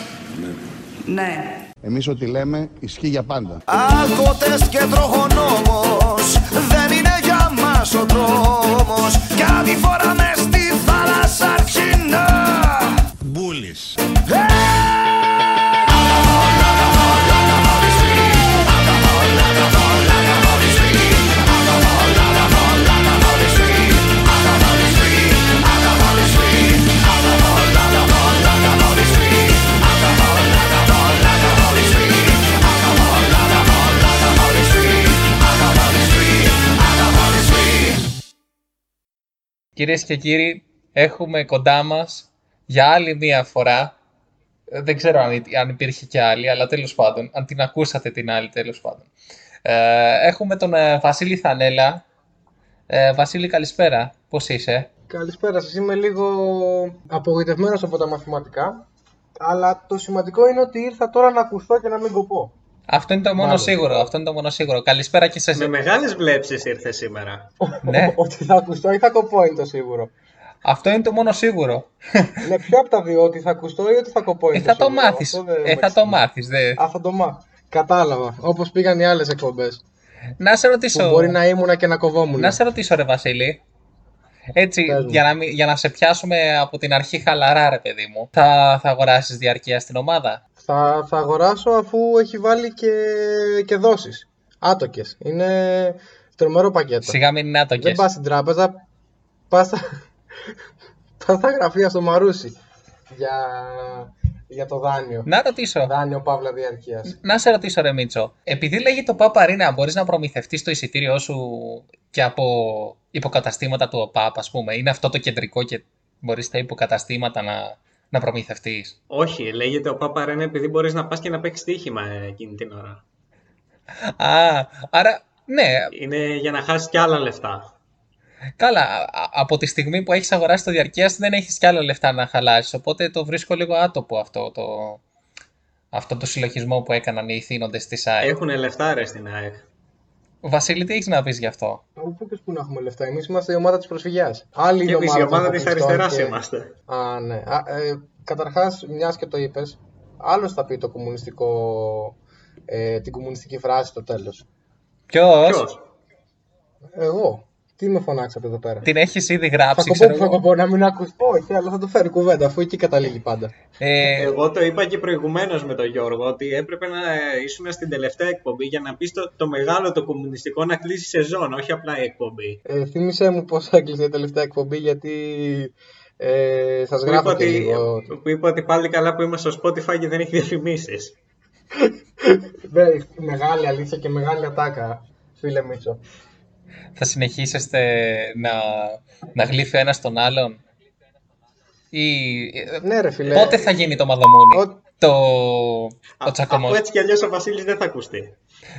Ναι. Εμείς ό,τι λέμε ισχύει για πάντα. Αλκοτές και τροχονόμος Δεν είναι για μας ο δρόμος. Κάτι φορά μες στη θάλασσα αρχινά Κυρίες και κύριοι, έχουμε κοντά μας για άλλη μία φορά, ε, δεν ξέρω αν, υ- αν υπήρχε και άλλη, αλλά τέλος πάντων, αν την ακούσατε την άλλη τέλος πάντων. Ε, έχουμε τον ε, Βασίλη Θανέλα. Ε, Βασίλη, καλησπέρα. Πώς είσαι; Καλησπέρα σας. Είμαι λίγο απογοητευμένος από τα μαθηματικά. Αλλά το σημαντικό είναι ότι ήρθα τώρα να ακουστώ και να μην κοπώ. Αυτό είναι το μόνο Μάλλον. σίγουρο. Αυτό είναι το μόνο σίγουρο. Καλησπέρα και σε Με μεγάλες βλέψεις ήρθε σήμερα. Ναι, ότι θα ακουστώ ή θα κοπώ είναι το σίγουρο. αυτό είναι το μόνο σίγουρο. ναι, ποιο από τα δύο, ότι θα ακουστώ ή ότι θα κοπώ είναι Ε, θα το σίγουρο. μάθεις. Αυτό δεν Ε, με θα το εξηγεί. μάθεις. Δε. Α, θα το μάθω. Κατάλαβα. Όπως πήγαν οι άλλες εκπομπές. Να σε Που ρωτήσω. μπορεί να ήμουνα και να κοβόμουν. Να σε ρωτήσω, ρε Βασίλη. Έτσι, Πες μου. για να, μην- για να σε πιάσουμε από την αρχή χαλαρά, ρε παιδί μου. Θα, θα αγοράσεις διαρκεία στην ομάδα; Θα, θα αγοράσω αφού έχει βάλει και, και δόσεις. Άτοκες. Είναι τρομερό πακέτο. Σιγά μην είναι Δεν άτοκες. πας στην τράπεζα, πας στα, πας στα γραφεία στο Μαρούσι για, για το δάνειο. Να ρωτήσω. Δάνειο Παύλα Διαρκείας. Να σε ρωτήσω, ρε Μίτσο. Επειδή λέγει το Παπαρίνα, μπορείς να προμηθευτείς το εισιτήριό σου και από υποκαταστήματα του ΟΠΑΠ, ας πούμε. Είναι αυτό το κεντρικό και μπορείς τα υποκαταστήματα να, να προμηθευτείς. Όχι, λέγεται ο Πάπα Ρένα επειδή μπορείς να πας και να παίξεις στοίχημα εκείνη την ώρα. Α, άρα, ναι, Είναι για να χάσεις κι άλλα λεφτά. Καλά, α- από τη στιγμή που έχεις αγοράσει το διαρκείας δεν έχεις κι άλλα λεφτά να χαλάσεις, οπότε το βρίσκω λίγο άτοπο αυτό το, αυτό το συλλογισμό που έκαναν οι ηθήνοντες της ΑΕΚ. Έχουνε λεφτά ρε στην ΑΕΚ. Βασίλη, τι έχεις να πεις γι' αυτό; Από πού και πού να έχουμε λεφτά. Εμείς είμαστε η ομάδα της προσφυγιάς. Άλλη Και είναι εμείς η των ομάδα της φασιστών αριστεράς και- είμαστε. Α, ναι. Α, ε, καταρχάς, μιας και το είπες, άλλος θα πει το κομμουνιστικό, ε, την κομμουνιστική φράση στο τέλος. Ποιος, Ποιος; Εγώ. Τι με φωνάξατε εδώ πέρα; την έχεις ήδη Θα γράψει, κοπώ ξέρω που θα εγώ. κοπώ να μην ακούς. Όχι, αλλά θα το φέρει κουβέντα, αφού εκεί καταλήγει πάντα. Ε, Εγώ το είπα και προηγουμένως με τον Γιώργο ότι έπρεπε να ε, ήσουν στην τελευταία εκπομπή για να πεις το, το μεγάλο το κομμουνιστικό να κλείσει σεζόν, όχι απλά η εκπομπή. Ε, θύμισέ μου πώς έκλεισε η τελευταία εκπομπή, γιατί ε, σας Που γράφω είπα, και ότι, λίγο. που είπα ότι πάλι καλά που είμαστε στο Spotify και δεν έχει διαφημίσεις. Ναι, μεγάλη αλήθεια και μεγάλη ατάκα, φίλε Μίτσο. Θα συνεχίσετε να, να γλύφει ένας τον άλλον; Ή ε, Ναι ρε φίλε. πότε θα γίνει το μαδομούνι, Ο- το, Α- ο τσακωμός. Αφού έτσι κι αλλιώς ο Βασίλης δεν θα ακουστεί.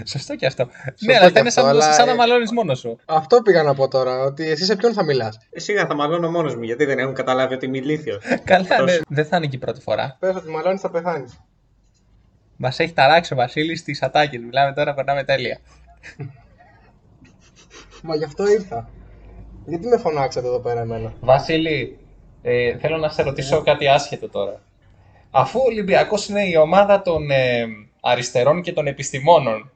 Σωστό και αυτό. Σωστό ναι, αλλά και θα είναι αυτό, σαν, αλλά, σαν να ε, μαλώνεις μόνος σου. Αυτό πήγα να πω τώρα, ότι εσύ σε ποιον θα μιλάς; Ε, Σιγά θα μαλώνω μόνος μου γιατί δεν έχουν καταλάβει ότι είμαι ηλίθιος. Καλά, ναι. Τόσο. Δεν θα είναι και η πρώτη φορά. Πες ότι μαλώνεις θα πεθάνεις. Μας έχει ταράξει ο Βασίλης στις ατάκες. Μιλάμε τώρα, περνάμε τέλεια. Μα γι' αυτό ήρθα. Γιατί με φωνάξατε εδώ πέρα εμένα; Βασίλη, ε, θέλω να σε ρωτήσω κάτι άσχετο τώρα. Αφού ο Ολυμπιακός είναι η ομάδα των ε, αριστερών και των επιστημόνων,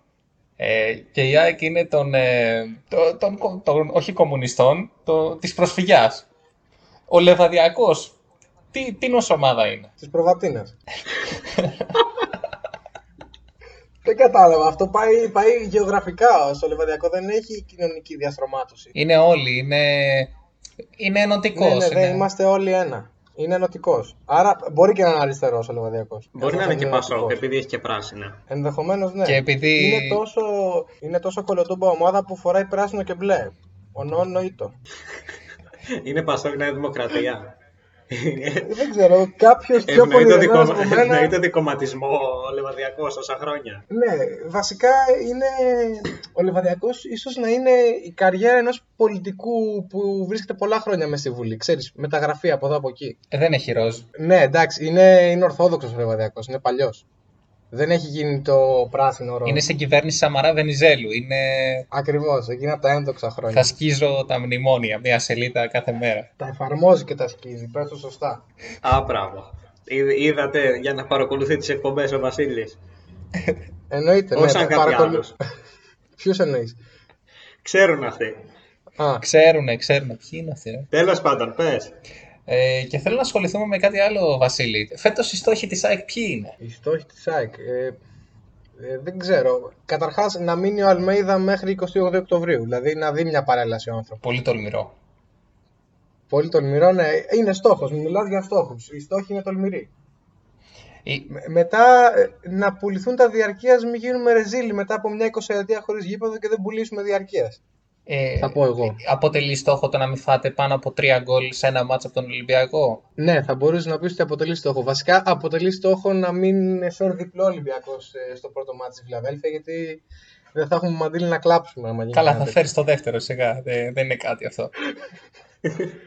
Ε, και η ΑΕΚ είναι των, ε, το- των, κο- των- όχι κομμουνιστών, το, της προσφυγιάς. Ο Λεβαδιακός, τι, τι νος ομάδα είναι; Της προβατίνας. Δεν κατάλαβα. Αυτό πάει, πάει γεωγραφικά. Στο Λεβαδιακό δεν έχει κοινωνική διαστρωμάτωση. Είναι όλοι, είναι, είναι ενωτικός. Ναι, ναι, δεν είναι- είμαστε όλοι ένα. Είναι ενωτικός. Άρα μπορεί και να είναι αριστερό ο Λεβαδιακό. Μπορεί να είναι και Πασόκ, επειδή έχει και πράσινα. Ενδεχομένως ναι. Και επειδή- Είναι τόσο, είναι τόσο κολοτούμπα ομάδα που φοράει πράσινο και μπλε. Ο νοήτο. Είναι Πασόκ Νέα Δημοκρατία. Δεν ξέρω, κάποιος πιο Ευνοεί πολύ το, δικο... από μένα. ευνοεί το δικοματισμό ο Λεβαδιακός τόσα χρόνια. Ναι, βασικά είναι ο Λεβαδιακός ίσως να είναι η καριέρα ενός πολιτικού που βρίσκεται πολλά χρόνια μέσα στη Βουλή. Ξέρεις, μεταγραφή από εδώ από εκεί. Ε, δεν έχει ροζ. Ναι, εντάξει, είναι, είναι ορθόδοξος ο Λεβαδιακός, είναι παλιός. Δεν έχει γίνει το πράσινο ρόλο. Είναι σε κυβέρνηση Σαμαρά Βενιζέλου. Είναι... Ακριβώς, εκείνα από τα ένδοξα χρόνια. Θα σκίζω τα μνημόνια, μία σελίδα κάθε μέρα. Τα εφαρμόζει και τα σκίζει, πες το σωστά. Α, μπράβο. Είδ- Είδατε για να παρακολουθεί τις εκπομπές ο Βασίλης. Εννοείται, Όχι ναι, σαν τα κάποιοι παρακολου- άλλους. Ποιους εννοείς; Ξέρουν αυτοί. Α, Ξέρουνε, ξέρουνε. Ποιοι είναι αυτοί, ρε; Τέλος πάντων, πες. Ε, και θέλω να ασχοληθούμε με κάτι άλλο, Βασίλη. Φέτος οι στόχοι της ΑΕΚ ποιοι είναι; οι στόχοι της ΑΕΚ. Ε, ε, δεν ξέρω. Καταρχάς να μείνει ο Αλμέιδα μέχρι 28 Οκτωβρίου. Δηλαδή να δει μια παρέλαση ο άνθρωπος. Πολύ τολμηρό. Πολύ τολμηρό, ναι. Είναι στόχος. Μιλάς για στόχους. Οι στόχοι είναι τολμηροί. Η- Με- μετά ε, να πουληθούν τα διαρκείας μην γίνουμε ρεζίλοι μετά από μια 20 ετία χωρίς γήπεδο και δεν πουλήσουμε διαρκείας. Ε, Θα πω εγώ. Αποτελεί στόχο το να μην φάτε πάνω από τρία γκολ σε ένα μάτσο από τον Ολυμπιακό; Ναι, θα μπορούσε να πεις ότι αποτελεί στόχο. Βασικά αποτελεί στόχο να μην φέρει διπλό Ολυμπιακός στο πρώτο μάτι στη Φιλαδέλφια, γιατί δεν θα έχουμε μαντήλι να κλάψουμε. άμα γίνει Καλά, κάτι θα τέτοιο. φέρεις το δεύτερο σιγά. Δεν, δεν είναι κάτι αυτό.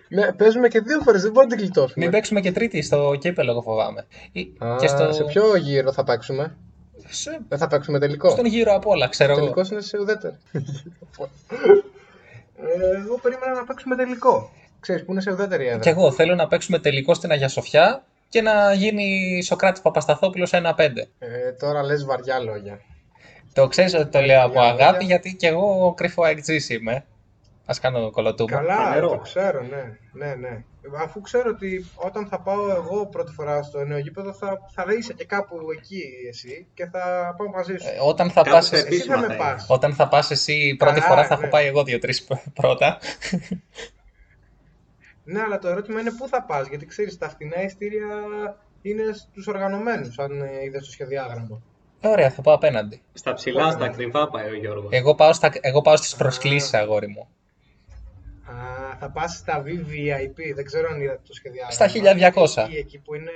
Ναι, παίζουμε και δύο φορές, δεν μπορούμε να την κλειτώσουμε. Μην παίξουμε και τρίτη στο κύπελο, εγώ φοβάμαι. Ή- Α, και στο... Σε ποιο γύρο θα παίξουμε, σε- Δεν θα παίξουμε τελικό. Στον γύρο απ' όλα, ξέρω εγώ. Τελικός είναι σε ουδέτερη. ε, εγώ περίμενα να παίξουμε τελικό. Ξέρεις που είναι σε ουδέτερη έδρα. Και εγώ θέλω να παίξουμε τελικό στην Αγία Σοφιά και να γίνει Σοκράτη Παπασταθόπουλος 1-5. Ε, τώρα λες βαριά λόγια. Το ξέρεις ότι το λέω από Για αγάπη, λόγια. γιατί και εγώ κρυφό εκτζής είμαι. Α κάνω κολοτούμπα. Καλά, Φανερό. το ξέρω, ναι. ναι, ναι. Αφού ξέρω ότι όταν θα πάω εγώ πρώτη φορά στο νέο γήπεδο θα, θα είσαι και κάπου εκεί εσύ και θα πάω μαζί σου. Ε, όταν θα Κάπου πας στα εσύ, εσύ θα επίσημα με θα πας. όταν θα πας εσύ πρώτη Καλά, φορά θα ναι. έχω πάει εγώ δύο-τρεις πρώτα. Ναι, αλλά το ερώτημα είναι πού θα πας, γιατί ξέρεις τα φτηνά ειστήρια είναι στους οργανωμένους, αν ε, είδες το σχεδιάγραμμα. Ε, Ωραία, θα πάω απέναντι. Στα ψηλά, στα ακριβά πάει ο Γιώργος. Εγώ πάω, στα, εγώ πάω στις προσκλήσεις, αγόρι μου. Α, θα πας στα VVIP, δεν ξέρω αν είδατε το σχεδιάγραμμα. Στα 1200. Εκεί, εκεί που είναι,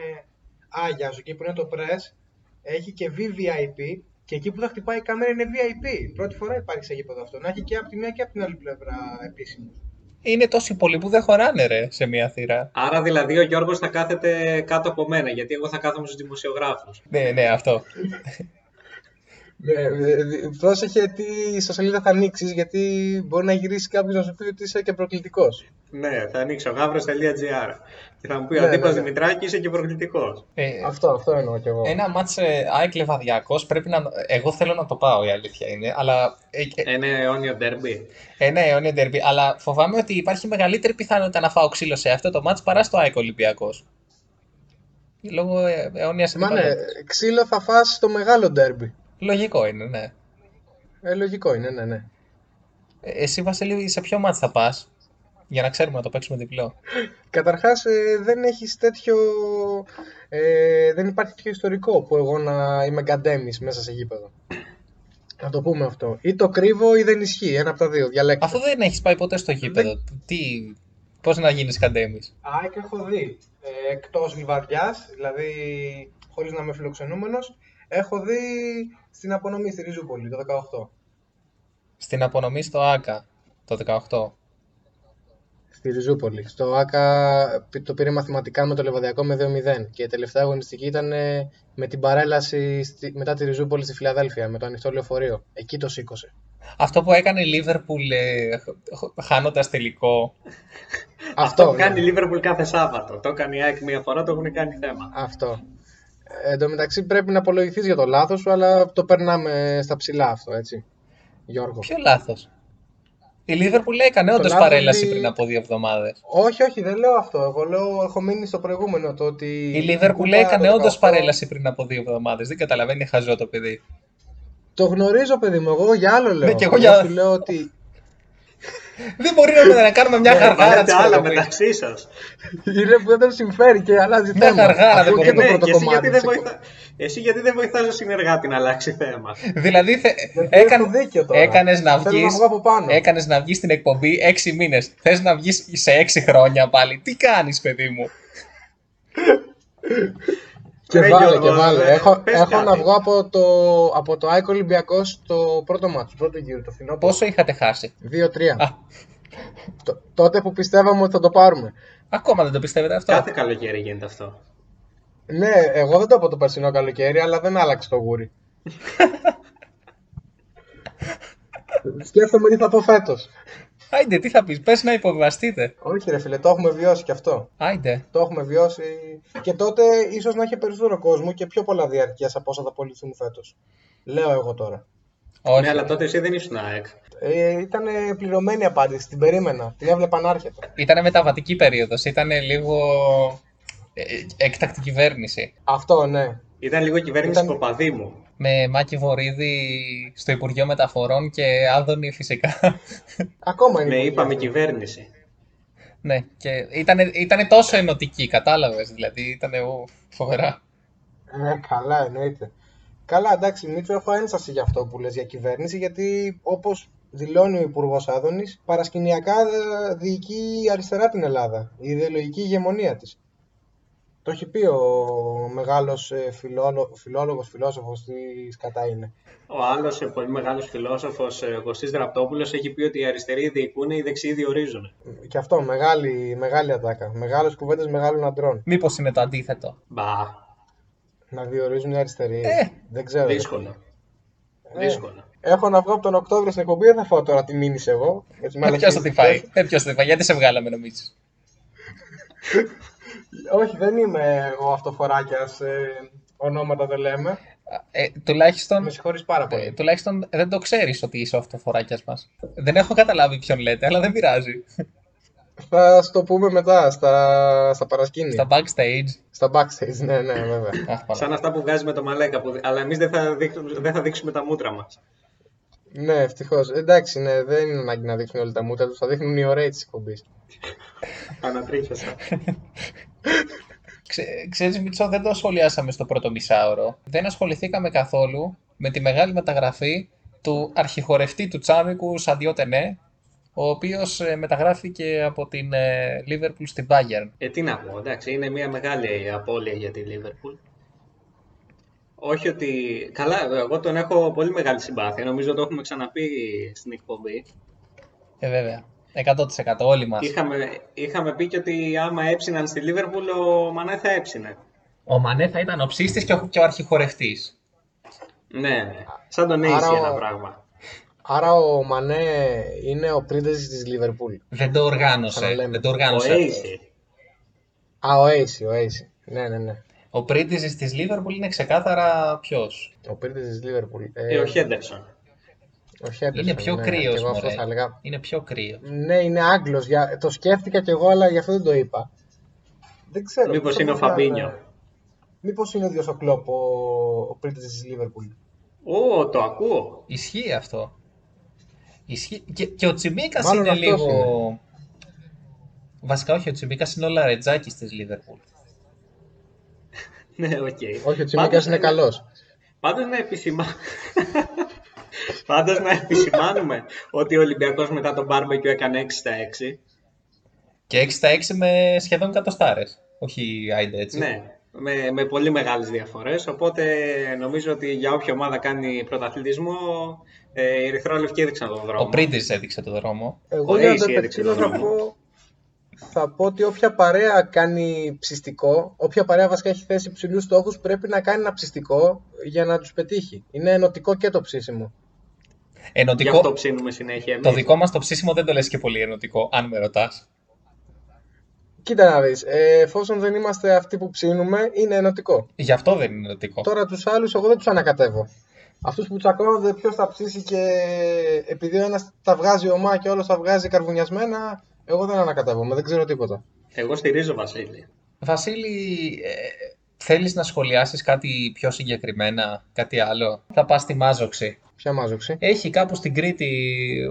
α, γεια σου, εκεί που είναι το press, έχει και VVIP και εκεί που θα χτυπάει η κάμερα είναι VIP. Πρώτη φορά υπάρχει σε γήπεδο αυτό. Να έχει και από τη μία και από την άλλη πλευρά επίσημο. Είναι τόσοι πολλοί που δεν χωράνε ρε σε μία θύρα. Άρα δηλαδή ο Γιώργος θα κάθεται κάτω από μένα, γιατί εγώ θα κάθομαι στους δημοσιογράφους. Ναι, ναι, αυτό. Ναι, ε, ε, πρόσεχε τι ιστοσελίδα θα ανοίξεις, γιατί μπορεί να γυρίσει κάποιος να σου πει ότι είσαι και προκλητικός. Ναι, θα ανοίξω γάβρος.gr και θα μου πει ο Ναι, Αντίπας ναι, ναι. Δημητράκη είσαι και προκλητικός. Ε, Αυτό, αυτό εννοώ κι εγώ. ένα μάτς ε, ΑΕΚ Λεβαδιακός πρέπει να... Εγώ θέλω να το πάω η αλήθεια είναι, αλλά... Ε, ε, Ένα αιώνιο ντερμπι. ε, ναι, αιώνιο ντερμπι, αλλά φοβάμαι ότι υπάρχει μεγαλύτερη πιθανότητα να φάω ξύλο σε αυτό το μάτς παρά στο ΑΕΚ Ολυμπιακός. Λόγω ε, αιώνιας Μα ναι, αντιπαλότητας. ξύλο θα φας στο μεγάλο ντέρμπι. Λογικό είναι, ναι. Ε, λογικό είναι, ναι, ναι. Ε, Εσύ, Βασίλη, σε ποιο μάτς θα πας, για να ξέρουμε να το παίξουμε διπλό; Καταρχάς ε, δεν έχεις τέτοιο... Ε, δεν υπάρχει τέτοιο ιστορικό που εγώ να είμαι γκαντέμις μέσα σε γήπεδο. Να το πούμε αυτό. Ή το κρύβω ή δεν ισχύει. Ένα από τα δύο. Διαλέξτε. Αφού δεν έχεις πάει ποτέ στο γήπεδο, τι... Πώς να γίνεις καντέμις. ΑΕΚ έχω δει ε, εκτός Λιβαδιάς, δηλαδή χωρίς να είμαι φιλοξενούμενος, έχω δει στην απονομή στη Ριζούπολη το 18. Στην απονομή στο ΆΚΑ, το 18. Στη Ριζούπολη. Στο ΆΚΑ το πήρε μαθηματικά με το Λεβαδιακό με 2-0 και η τελευταία αγωνιστική ήταν ε, με την παρέλαση στη- μετά τη Ριζούπολη στη Φιλαδέλφια με το ανοιχτό λεωφορείο. Εκεί το σήκωσε. Αυτό που έκανε η Λίβερπουλ ε, χάνοντας τελικό. Αυτό, Αυτό, που κάνει η ναι. Λίβερπουλ κάθε Σάββατο. Το έκανε η ΑΕΚ μία φορά, το έχουν κάνει θέμα. Αυτό. Ε, εν τω μεταξύ πρέπει να απολογηθείς για το λάθος σου, αλλά το περνάμε στα ψηλά αυτό, έτσι. Γιώργο. Ποιο λάθος; Η Λίβερπουλ έκανε Το όντως λάθος παρέλαση ότι- πριν από δύο εβδομάδες. Όχι, όχι, δεν λέω αυτό. Εγώ λέω, έχω μείνει στο προηγούμενο. Το ότι Η Λίβερπουλ κούπα έκανε το όντως 18 παρέλαση πριν από δύο εβδομάδες. Δεν καταλαβαίνει, χαζό το παιδί. Το γνωρίζω, παιδί μου. Εγώ για άλλο λέω. Ναι, και εγώ για- σου λέω ότι. Δεν μπορεί να, να κάνουμε μια Ε, γαργάρα βάλετε τη άλλα πρωτοβουλίας. μεταξύ σας. Είναι που δεν τον συμφέρει και αλλάζει Μια θέμα. γαργάρα δεν Ακούω μπορεί και το να- Ναι, πρώτο και εσύ γιατί, κομμάτι. δεν της βοηθά... εσύ γιατί δεν βοηθάς τον συνεργάτη να αλλάξει θέμα; Δηλαδή, θε... έχω έκανε... δίκιο τώρα. έκανες να Θέλω να βγεις... βγω από πάνω. Έκανες να βγεις στην εκπομπή έξι μήνες. Θες να βγεις σε έξι χρόνια πάλι. Τι κάνεις, παιδί μου; Και Ρε, βάλε, Γιώργο, και βάλε. ε, Έχω, πες έχω να κάτι. βγω από το, από το ΑΕΚ Ολυμπιακός στο πρώτο μάτσο, στο πρώτο γύρο, το φθινόπωρο. Πόσο είχατε χάσει; 2-3. Α. Τ- τότε που πιστεύαμε ότι θα το πάρουμε. Ακόμα δεν το πιστεύετε αυτό; Κάθε καλοκαίρι γίνεται αυτό. Ναι, εγώ δεν το είπα το περσινό καλοκαίρι, αλλά δεν άλλαξε το γούρι. Σκέφτομαι τι θα πω φέτος. Άιντε, τι θα πεις. Πες να υποβιβαστείτε. Όχι, ρε φίλε, το έχουμε βιώσει κι αυτό. Άιντε. Το έχουμε βιώσει. Και τότε ίσως να είχε περισσότερο κόσμο και πιο πολλά διαρκεία από όσα θα απολυθούν φέτος. Λέω εγώ τώρα. Όχι. Ναι, αλλά τότε εσύ δεν ήσουν ΑΕΚ. Ε, ήταν πληρωμένη απάντηση, την περίμενα. Την έβλεπα να έρχεται. Ήταν μεταβατική περίοδος. Ήταν λίγο ε, έκτακτη κυβέρνηση. Αυτό, ναι. Ήταν λίγο κυβέρνηση Ήταν- Παπαδήμου. Με Μάκη Βορύδη στο Υπουργείο Μεταφορών και Άδωνη φυσικά. Ακόμα είναι. Ναι, υπουργεία είπαμε αυτή. κυβέρνηση. ναι, και ήταν, ήτανε τόσο ενωτική, κατάλαβες. Δηλαδή, ήταν φοβερά. Ναι, καλά, εννοείται. Καλά, εντάξει, Μίτσο, έχω ένσταση για αυτό που λες για κυβέρνηση, γιατί όπως δηλώνει ο Υπουργός Άδωνης, παρασκηνιακά ε, διοικεί η αριστερά την Ελλάδα, η ιδεολογική ηγεμονία της. Το έχει πει ο μεγάλος ε, φιλόλο, φιλόλογος, φιλόσοφος, τι κατά είναι. Ο άλλος πολύ μεγάλος φιλόσοφος, ο Κωστή Δραπτόπουλο, έχει πει ότι οι αριστεροί διοικούν, οι δεξιοί διορίζουν. Και αυτό, μεγάλη, μεγάλη ατάκα. Μεγάλες κουβέντες μεγάλων αντρών. Μήπως είναι το αντίθετο. Μπα, Να διορίζουν οι αριστεροί. Ε, δεν ξέρω. δύσκολο. Ε, Δύσκολο. Έχω να βγω από τον Οκτώβριο στην εκπομπή, δεν θα φάω τώρα τη μήνυση εγώ. για τις Ε, ποιος θα μαλακίες τη αυτές. φάει. Ε, ποιος θα τη φάει; Γιατί σε βγάλαμε νομίζεις. Όχι, δεν είμαι εγώ αυτοφοράκιας, ε, ονόματα δεν λέμε. Ε, τουλάχιστον, Με συγχωρείς πάρα ε, πολύ. τουλάχιστον δεν το ξέρεις ότι είσαι ο αυτοφοράκιας μας. Δεν έχω καταλάβει ποιον λέτε, αλλά δεν πειράζει. Θα στο πούμε μετά, στα, στα παρασκήνια. Στα backstage. Στα backstage, ναι, ναι, βέβαια. Αχ, Παναγία. Σαν αυτά που βγάζει με το Μαλέκα. Που... Αλλά εμείς δεν, θα δείξουμε- δεν θα δείξουμε τα μούτρα μας. ναι, ευτυχώς. Εντάξει, ναι, δεν είναι ανάγκη να δείχνουν όλοι τα μούτρα τους, θα δείχνουν οι ωραίοι της εκπομπής. Ανατρίχιασα. Ξέ, ξέρεις Μίτσο, δεν το σχολιάσαμε στο πρώτο μισάωρο. Δεν ασχοληθήκαμε καθόλου με τη μεγάλη μεταγραφή του αρχιχορευτή του Τσάμικου Σαντιό Τενέ, ο οποίος ε, μεταγράφηκε από την ε, Liverpool στην Bayern. Ε, τι να πω, εντάξει, είναι μια μεγάλη απώλεια για τη Λίβερπουλ. Όχι ότι. Καλά, εγώ τον έχω πολύ μεγάλη συμπάθεια. Νομίζω το έχουμε ξαναπεί στην εκπομπή. Ε, βέβαια. 100% όλοι μας. Είχαμε, είχαμε πει και ότι άμα έψιναν στη Λίβερπουλ, ο Μανέ θα έψινε. Ο Μανέ θα ήταν ο ψίστης και ο, και ο αρχιχορευτής. Ναι, ναι. Σαν τον Άρα Έισι ο- ένα πράγμα. Άρα ο Μανέ είναι ο πρίτεζης της Λίβερπουλ. Δεν το οργάνωσε. Ξαναλέμε. Δεν το Ο οργάνωσε. αυτό. Έισι. Α, ο Έισι, ο Έισι. Ναι, ναι, ναι. Ο πρίτης της Liverpool είναι ξεκάθαρα ποιος; Ο πρίτεζης της Λίβερπουλ. Ε, ο Χέντερσον. Ο Χέντερσον, Είναι πιο ναι, κρύος, και εγώ αυτό μωρέ. θα έλεγα. Είναι πιο κρύος. Ναι, είναι Άγγλος. Για... Το σκέφτηκα κι εγώ, αλλά γι' αυτό δεν το είπα. Δεν ξέρω. Μήπως δεν είναι ο ξέρω, Φαμπίνιο. ε, Μήπως είναι ο ίδιος ο Κλόπ, ο, ο Πρίντεζης της Λίβερπουλ. Ω, το ακούω. Ισχύει αυτό. Ισχύει. Και, και ο Τσιμίκας Μάλλον είναι αυτός λίγο... Βασικά όχι, ο Τσιμίκας είναι ο Λαρετζάκης της Liverpool. Ναι, οκ. Όχι, ο Τσιμίκας είναι καλός. Πάντως να επισημά... Πάντως να επισημάνουμε ότι ο Ολυμπιακός μετά τον Μπάρμπεκιου έκανε 6 στα 6. Και 6 στα 6 με σχεδόν κατοστάρες. Όχι άιντε έτσι. Ναι, με, με πολύ μεγάλες διαφορές. Οπότε νομίζω ότι για όποια ομάδα κάνει πρωταθλητισμό, ε, οι Ερυθρόλευκοι έδειξαν τον δρόμο. Ο Πρίτης έδειξε το δρόμο. Εγώ Ο για Ace τον έδειξε Πετσίνο τον θα δρόμο. πω, θα πω ότι όποια παρέα κάνει ψιστικό, όποια παρέα βασικά έχει θέσει ψηλούς στόχους, πρέπει να κάνει ένα ψιστικό για να τους πετύχει. Είναι ενωτικό και το ψήσιμο. Γι' Ενωτικό. αυτό ψήνουμε συνέχεια εμείς. Το δικό μας το ψήσιμο δεν το λες και πολύ ενωτικό, αν με ρωτάς. Κοίτα να δεις, ε, εφόσον δεν είμαστε αυτοί που ψήνουμε, είναι ενωτικό. Γι' αυτό δεν είναι ενωτικό. Τώρα τους άλλους εγώ δεν τους ανακατεύω. Αυτούς που τσακώνονται ποιος θα ψήσει και επειδή ο ένας τα βγάζει ομά και ο άλλος τα βγάζει καρβουνιασμένα, εγώ δεν ανακατεύομαι, δεν ξέρω τίποτα. Εγώ στηρίζω Βασίλη. Βασίλη, ε, θέλεις να σχολιάσεις κάτι πιο συγκεκριμένα, κάτι άλλο; Θα πας στη Μάζοξη. Ποια μάζοξη. Έχει κάπου στην Κρήτη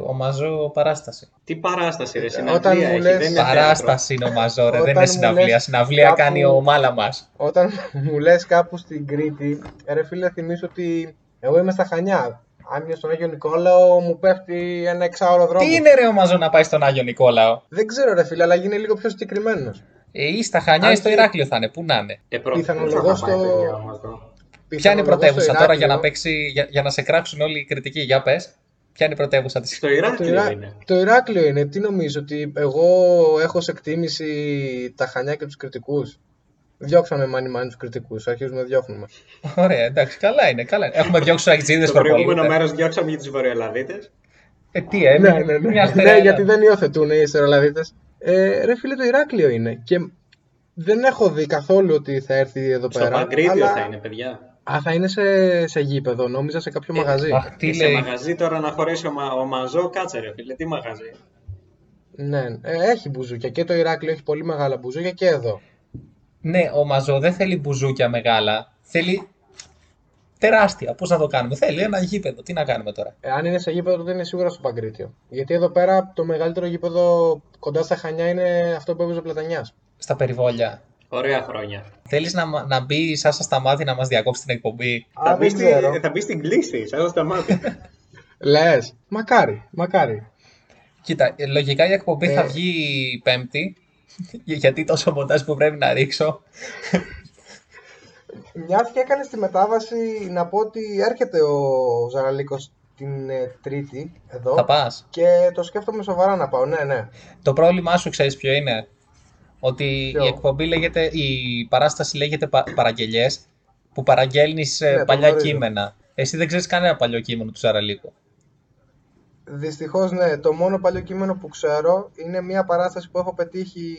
ο Μαζό παράσταση. Τι παράσταση, ρε, Όταν συναυλία μου έχει, λες- δεν είναι Παράσταση είναι ο Μαζό, ρε, δεν Όταν είναι μου συναυλία. λες Συναυλία κάπου- κάνει ο Μάλα μας. Όταν μου λες κάπου στην Κρήτη, ρε φίλε θυμίσω ότι εγώ είμαι στα Χανιά. Αν είμαι στον Άγιο Νικόλαο μου πέφτει ένα εξάωρο δρόμο. Τι είναι ρε ο Μαζό να πάει στον Άγιο Νικόλαο; Δεν ξέρω ρε φίλε, αλλά γίνει λίγο πιο συγκεκριμένος. Ε, ή στα Χανιά Αν ή στο και- Ηράκλειο θα είναι. Πού να είναι; Ε, προ- Πιθανολογώ πού θα στο- πάει, παιδιά, ο Μαζό. Ποια είναι η πρωτεύουσα στο τώρα για να, Ηράκλειο. παίξει, για, για να σε κράξουν όλοι οι κριτικοί; Για πες. Ποια είναι η πρωτεύουσα της; Στο Το, Ηράκλειο Ηρα... είναι. το Ηράκλειο είναι. Τι νομίζω, ότι εγώ έχω σε εκτίμηση τα Χανιά και τους κριτικούς. Διώξαμε μάνι μάνι τους κριτικούς, αρχίζουμε να διώχνουμε. Ωραία, εντάξει, καλά είναι. Καλά. είναι. Έχουμε διώξει τους αγιτζίδε Στο προηγούμενο μέρος διώξαμε για τους Βορειοελλαδίτες. Ε, τι ε, ναι, ναι, ναι. μια ναι, στερεά. γιατί δεν υιοθετούν οι Ιστερολαδίτες. Ε, ρε φίλε, το Ηράκλειο είναι. Και δεν έχω δει καθόλου ότι θα έρθει εδώ Στο πέρα. Παγκρίτιο αλλά- θα είναι, παιδιά. Α, θα είναι σε, σε γήπεδο, νόμιζα σε κάποιο Ε, μαγαζί. Αχ, τι Και σε λέει. μαγαζί τώρα να χωρέσει ο, Μα- ο Μαζό, κάτσε ρε φίλε, τι μαγαζί. Ναι, ε, έχει μπουζούκια. Και το Ηράκλειο έχει πολύ μεγάλα μπουζούκια και εδώ. Ναι, ο Μαζό δεν θέλει μπουζούκια μεγάλα. Θέλει τεράστια. Πώς να το κάνουμε. Θέλει ένα γήπεδο. Τι να κάνουμε τώρα. Ε, αν είναι σε γήπεδο, τότε είναι σίγουρα στο Παγκρίτιο. Γιατί εδώ πέρα το μεγαλύτερο γήπεδο κοντά στα Χανιά είναι αυτό που έπαιζε ο Πλατανιάς. Στα περιβόλια. Ωραία χρόνια. Θέλεις να, να μπει σαν στα μάτια να μας διακόψει την εκπομπή; Α, θα, μπει δεν στη, ξέρω. θα μπει στην κλίση, σαν στα μάτια. Λες, μακάρι, μακάρι. Κοίτα, ε, λογικά η εκπομπή Ε. θα βγει Πέμπτη. Γιατί τόσο μοντάζ που πρέπει να ρίξω. Μια και έκανες τη μετάβαση, να πω ότι έρχεται ο Ζαραλίκος την ε, Τρίτη εδώ. Θα πας. Και το σκέφτομαι σοβαρά να πάω, ναι, ναι. Το πρόβλημά σου ξέρεις ποιο είναι; Ότι Ποιο; η εκπομπή λέγεται, η παράσταση λέγεται πα, παραγγελιές που παραγγέλνεις ε, Ναι, το παλιά γνωρίζω. κείμενα. Εσύ δεν ξέρεις κανένα παλιό κείμενο του Ζαραλίκου. Δυστυχώς ναι, το μόνο παλιό κείμενο που ξέρω είναι μια παράσταση που έχω πετύχει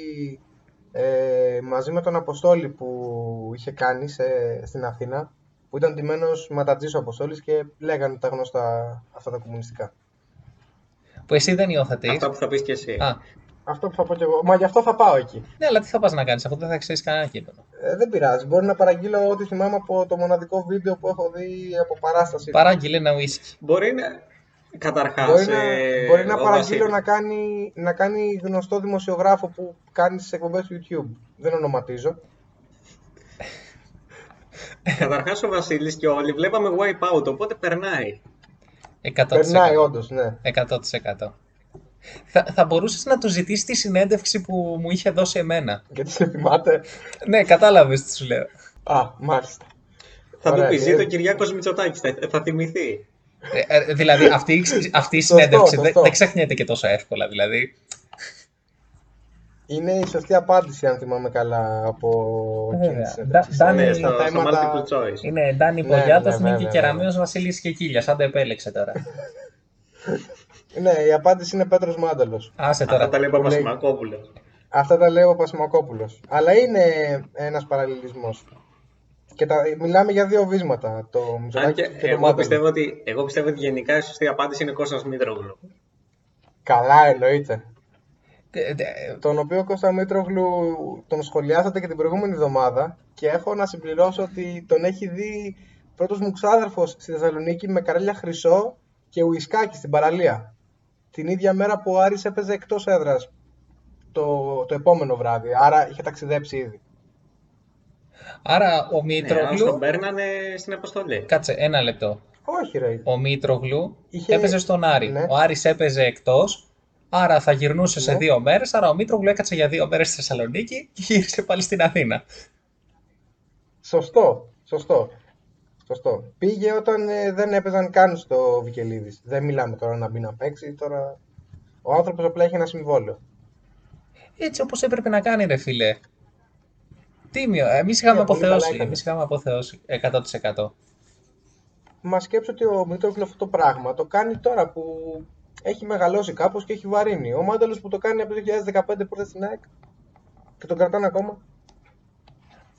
ε, μαζί με τον Αποστόλη που είχε κάνει σε, στην Αθήνα που ήταν ντυμένος ματατζής ο Αποστόλης και λέγανε τα γνωστά αυτά τα κομμουνιστικά. Που εσύ δεν υιοθετείς. Αυτά που θα πεις και εσύ. Α, Αυτό που θα πω κι εγώ. Μα γι' αυτό θα πάω εκεί. ναι, αλλά τι θα πας να κάνεις αφού δεν θα ξέρεις κανένα κείμενο. Ε, δεν πειράζει. Μπορεί να παραγγείλω ό,τι θυμάμαι από το μοναδικό βίντεο που έχω δει από παράσταση. Παράγγειλε ένα ουίσκι. Μπορεί να. Καταρχάς. Μπορεί να, μπορεί να παραγγείλω να κάνει, να κάνει γνωστό δημοσιογράφο που κάνει τις εκπομπές του YouTube. Δεν ονοματίζω. Καταρχάς ο Βασίλης και όλοι βλέπαμε wipeout, οπότε περνάει. 100%. Περνάει όντως, ναι. 100%. Θα, θα μπορούσες να του ζητήσεις τη συνέντευξη που μου είχε δώσει εμένα. Γιατί σε θυμάται. Ναι, κατάλαβες τι σου λέω. Α, μάλιστα. Θα Ωραία, του πεις και- ζήτω Κυριάκος Μητσοτάκης, θα, θα θυμηθεί. Ε, ε, δηλαδή αυτή, η- αυτή η Σωστό, συνέντευξη δεν, σωστό. δεν ξεχνιέται και τόσο εύκολα. Δηλαδή, Είναι η σωστή απάντηση, αν θυμάμαι καλά, από εκείνη Βέβαια. της συνέντευξης. Ντα- Ναι, Ντάνι- στο, στο θέματα- multiple choice. είναι Ντάνι Ναι, Πογιάτος, ναι, Νίκη ναι, Κεραμέως, Βασίλης και Κίλιας. Αν το επέλεξε τώρα. Ναι, η απάντηση είναι Πέτρος Μάνταλος. Άσε Αυτά τώρα. τα λέει ο Που λέει- Παπασημακόπουλος. Αυτά τα λέει ο Πασημακόπουλος. Αλλά είναι ένας παραλληλισμός. Και τα, μιλάμε για δύο βίσματα. Το Αν Μητσοτάκη και και, το εγώ Μάνταλο. πιστεύω, ότι, εγώ πιστεύω ότι γενικά η σωστή απάντηση είναι Κώστας Μήτρογλου. Καλά, εννοείται. Ε, ε, Τον οποίο Κώστας Μήτρογλου τον σχολιάσατε και την προηγούμενη εβδομάδα και έχω να συμπληρώσω ότι τον έχει δει πρώτος μου ξάδερφος στη Θεσσαλονίκη με καρέλια χρυσό και ουισκάκι στην παραλία. Την ίδια μέρα που ο Άρης έπαιζε εκτός έδρας το, το επόμενο βράδυ, άρα είχε ταξιδέψει ήδη. Άρα ο Ναι, αλλά Μήτρογλου. τον παίρνανε στην αποστολή. Κάτσε, ένα λεπτό. Όχι ρε. Ο Μήτρογλου Είχε- έπαιζε στον Άρη. Ναι. Ο Άρης έπαιζε εκτός. Άρα θα γυρνούσε σε Ναι. δύο μέρες. Άρα ο Μήτρογλου έκατσε για δύο μέρες στη Θεσσαλονίκη και γύρισε πάλι στην Αθήνα. Σωστό, σωστό. Σωστό. Πήγε όταν ε, δεν έπαιζαν καν στο Βικελίδης. Δεν μιλάμε τώρα να μπει να παίξει, τώρα... Ο άνθρωπος απλά έχει ένα συμβόλαιο. Έτσι όπως έπρεπε να κάνει, ρε φίλε. Τίμιο. Εμείς είχαμε Ναι, πολύ καλά αποθεώσει. έκανε. Εμείς είχαμε αποθεώσει 100%. Μα σκέψω ότι ο Μήτρογλου αυτό το πράγμα το κάνει τώρα που έχει μεγαλώσει κάπως και έχει βαρύνει. Ο Μάνταλος που το κάνει από το 2015 που ήρθε στην ΑΕΚ και τον κρατάνε ακόμα.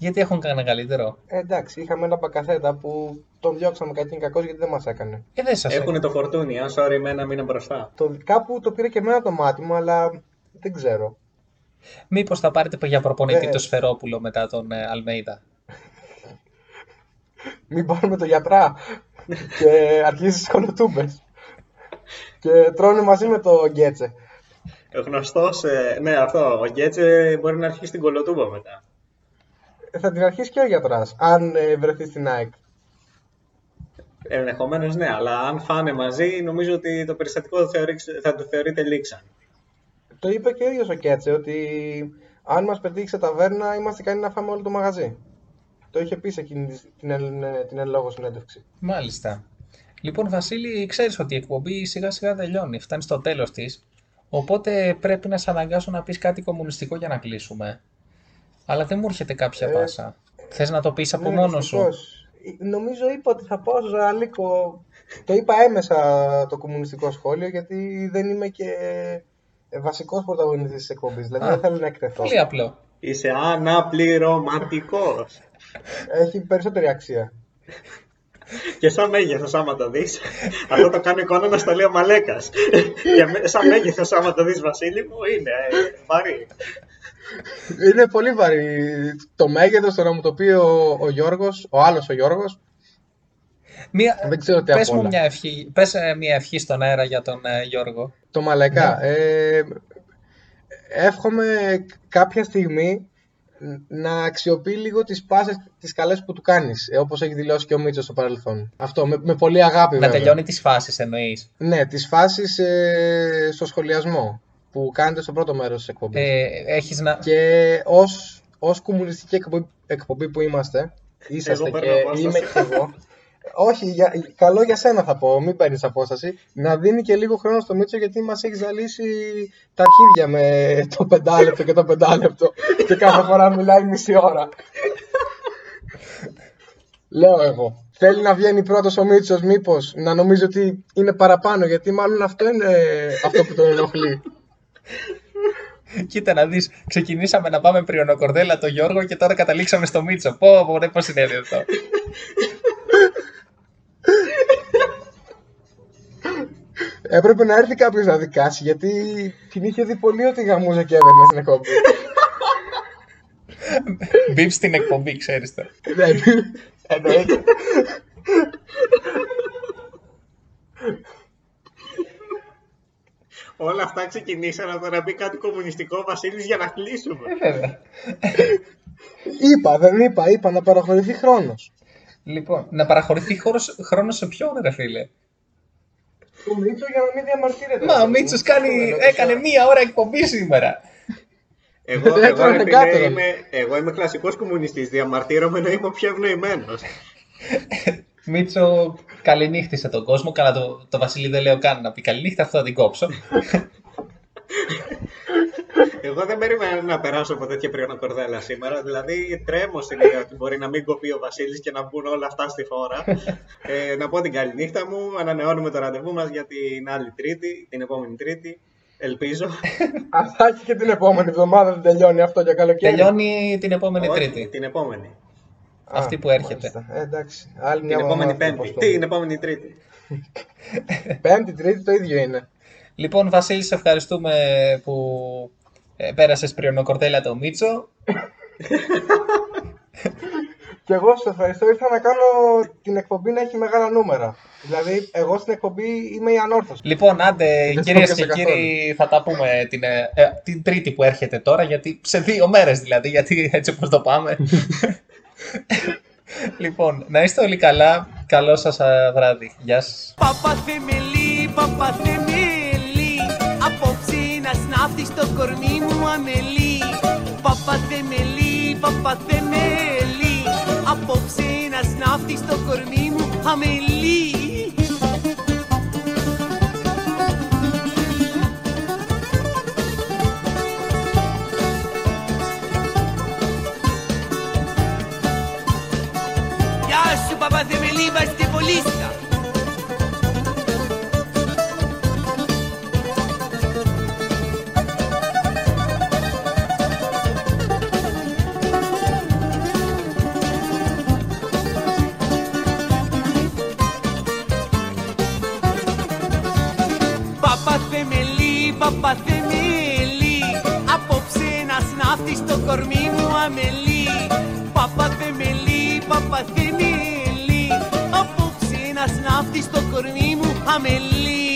Γιατί έχουν κανένα καλύτερο; Ε, εντάξει, είχαμε ένα μπακαθέτα που τον διώξαμε κακήν κακός γιατί δεν μας έκανε. Ε, δεν σας Έχουν το φορτούνι, αν sorry, εμένα μείνε μπροστά. Το, κάπου το πήρε και εμένα το μάτι μου, αλλά δεν ξέρω. Μήπως θα πάρετε για προπονητή Ε. το Σφερόπουλο μετά τον ε, Αλμέιδα; Μην πάρουμε το γιατρά και αρχίζεις στις κολοτούμπες. και τρώνε μαζί με το γκέτσε. Γνωστός, ναι, αυτό. Ο Γκέτσε μπορεί να αρχίσει την κολοτούμπα μετά. Ε, Θα την αρχίσει και ο γιατράς, αν ε, βρεθεί στην ΑΕΚ. Ενδεχομένως ναι, αλλά αν φάνε μαζί, νομίζω ότι το περιστατικό θα, θεωρεί, θα το θεωρείται λήξαν. Το είπε και ο ίδιος ο Κέτσε ότι αν μας πετύχει σε ταβέρνα είμαστε ικανοί να φάμε όλο το μαγαζί. Το είχε πει σε εκείνη τη- την, εν- την εν λόγω συνέντευξη. Μάλιστα. Λοιπόν, Βασίλη, ξέρεις ότι η εκπομπή σιγά σιγά τελειώνει, φτάνει στο τέλος της. Οπότε πρέπει να σε αναγκάσω να πεις κάτι κομμουνιστικό για να κλείσουμε. Αλλά δεν μου έρχεται κάποια Ε, πάσα. Θες να το πεις από Ναι, μόνος σου; δυστυχώς. Ε, Νομίζω είπα ότι θα πάω στο Ζαραλίκο. Το είπα έμεσα το κομμουνιστικό σχόλιο γιατί δεν είμαι και βασικός πρωταγωνιστής της εκπομπής. Δηλαδή Α, δεν θέλω να εκτεθώ. Πολύ απλό. Είσαι αναπληρωματικός. Έχει περισσότερη αξία. και σαν μέγεθος, άμα το δεις, αυτό το κάνει εικόνα να στο λέει ο Μαλέκας. και με- σαν μέγεθος, άμα το δεις, Βασίλη μου, είναι ε, βαρύ. Είναι πολύ βαρύ το μέγεθος, το να μου το πει ο, ο Γιώργος, ο άλλος ο Γιώργος. Μία... Δεν ξέρω τι Πες απ' μου όλα. μια ευχή, πες ε, μια ευχή στον αέρα για τον ε, Γιώργο. Το Μαλακά. Ε, εύχομαι κάποια στιγμή να αξιοποιεί λίγο τις πάσες, τις καλές που του κάνεις, ε, όπως έχει δηλώσει και ο Μίτσος στο παρελθόν. Αυτό, με, με πολύ αγάπη Να βέβαια. τελειώνει τις φάσεις εννοείς. Ναι, τις φάσεις ε, στο σχολιασμό που κάνετε στο πρώτο μέρος της εκπομπής. Ε, έχεις να... Και ως, ως κομμουνιστική εκπομπή, εκπομπή που είμαστε, είσαστε Εγώ και παίρνω απόσταση. είμαι και εγώ. Όχι, για, καλό για σένα θα πω, μην παίρνεις απόσταση. Να δίνει και λίγο χρόνο στο Μίτσο γιατί μας έχει ζαλίσει τα αρχίδια με το πεντάλεπτο και το πεντάλεπτο. και κάθε φορά μιλάει μισή ώρα. Λέω εγώ. Θέλει να βγαίνει πρώτος ο Μίτσος μήπως να νομίζει ότι είναι παραπάνω γιατί μάλλον αυτό είναι αυτό που τον ενοχλεί. Κοίτα να δεις, ξεκινήσαμε να πάμε πριονοκορδέλα το Γιώργο και τώρα καταλήξαμε στο Μίτσο. Πω, πω, ρε, πώς συνέβη αυτό. Έπρεπε να έρθει κάποιος να δικάσει γιατί την είχε δει πολύ ότι γαμούζα και έβαιρνε στην εκπομπή. Μπιπ στην εκπομπή, ξέρεις το. Ναι, εννοείται. Όλα αυτά ξεκινήσαν από το να πει κάτι κομμουνιστικό ο Βασίλης για να κλείσουμε. Βέβαια. Είπα, δεν είπα, είπα να παραχωρηθεί χρόνος. Λοιπόν, να παραχωρηθεί χώρος, χρόνος σε ποιον, ρε φίλε; Του Μίτσο για να μην διαμαρτύρεται. Μα ο Μίτσος κάνει, έκανε μία ώρα εκπομπή σήμερα. Εγώ, Δεν εγώ, έτρωγε ρε φίλε, κάτω. είμαι, εγώ είμαι κλασικός κομμουνιστής. Διαμαρτύρομαι να είμαι πιο ευνοημένος. Μίτσο, καληνύχτησε τον κόσμο. Καλά, το, το Βασίλη δεν λέω καν να πει καληνύχτα, αυτό θα την κόψω. Εγώ δεν περίμενα να περάσω από τέτοια πριονοκορδέλα σήμερα. Δηλαδή, τρέμω στην ιδέα ότι μπορεί να μην κοπεί ο Βασίλης και να μπουν όλα αυτά στη χώρα. ε, να πω την καλή νύχτα μου. Ανανεώνουμε το ραντεβού μας για την άλλη Τρίτη, την επόμενη Τρίτη. Ελπίζω. Αυτά έχει και την επόμενη εβδομάδα δεν τελειώνει αυτό για καλοκαίρι. Τελειώνει την επόμενη Όχι, Τρίτη. Την επόμενη. Α, αυτή που έρχεται. μάλιστα. Ε, εντάξει. Άλλη μια Την επόμενη εβδομάδα, Πέμπτη. πώς το Τι, την επόμενη Τρίτη. Πέμπτη, Τρίτη το ίδιο είναι. Λοιπόν, Βασίλη, σε ευχαριστούμε που ε, πέρασες πριονοκορδέλα το Μίτσο. Και εγώ σα ευχαριστώ. Ήρθα να κάνω την εκπομπή να έχει μεγάλα νούμερα. Δηλαδή, εγώ στην εκπομπή είμαι η ανόρθωση. Λοιπόν, άντε, Δεν κυρίες το και πιάσα κύριοι, θα τα πούμε την, ε, ε, την Τρίτη που έρχεται τώρα, γιατί σε δύο μέρες δηλαδή, γιατί έτσι όπως το πάμε. λοιπόν, να είστε όλοι καλά. Καλό σας α, βράδυ. Γεια σας. Παπαθεμελή, παπαθεμελή Απόψε να σνάφτει στο κορμί μου αμελή Παπαθεμελή, παπαθεμελή Απόψε να σνάφτει στο κορμί μου αμελή lista. Παπαθεμελή, Απόψε να ναύτης στο κορμί μου αμελή Παπαθεμελή, παπαθεμελή στο κορμί μου αμελή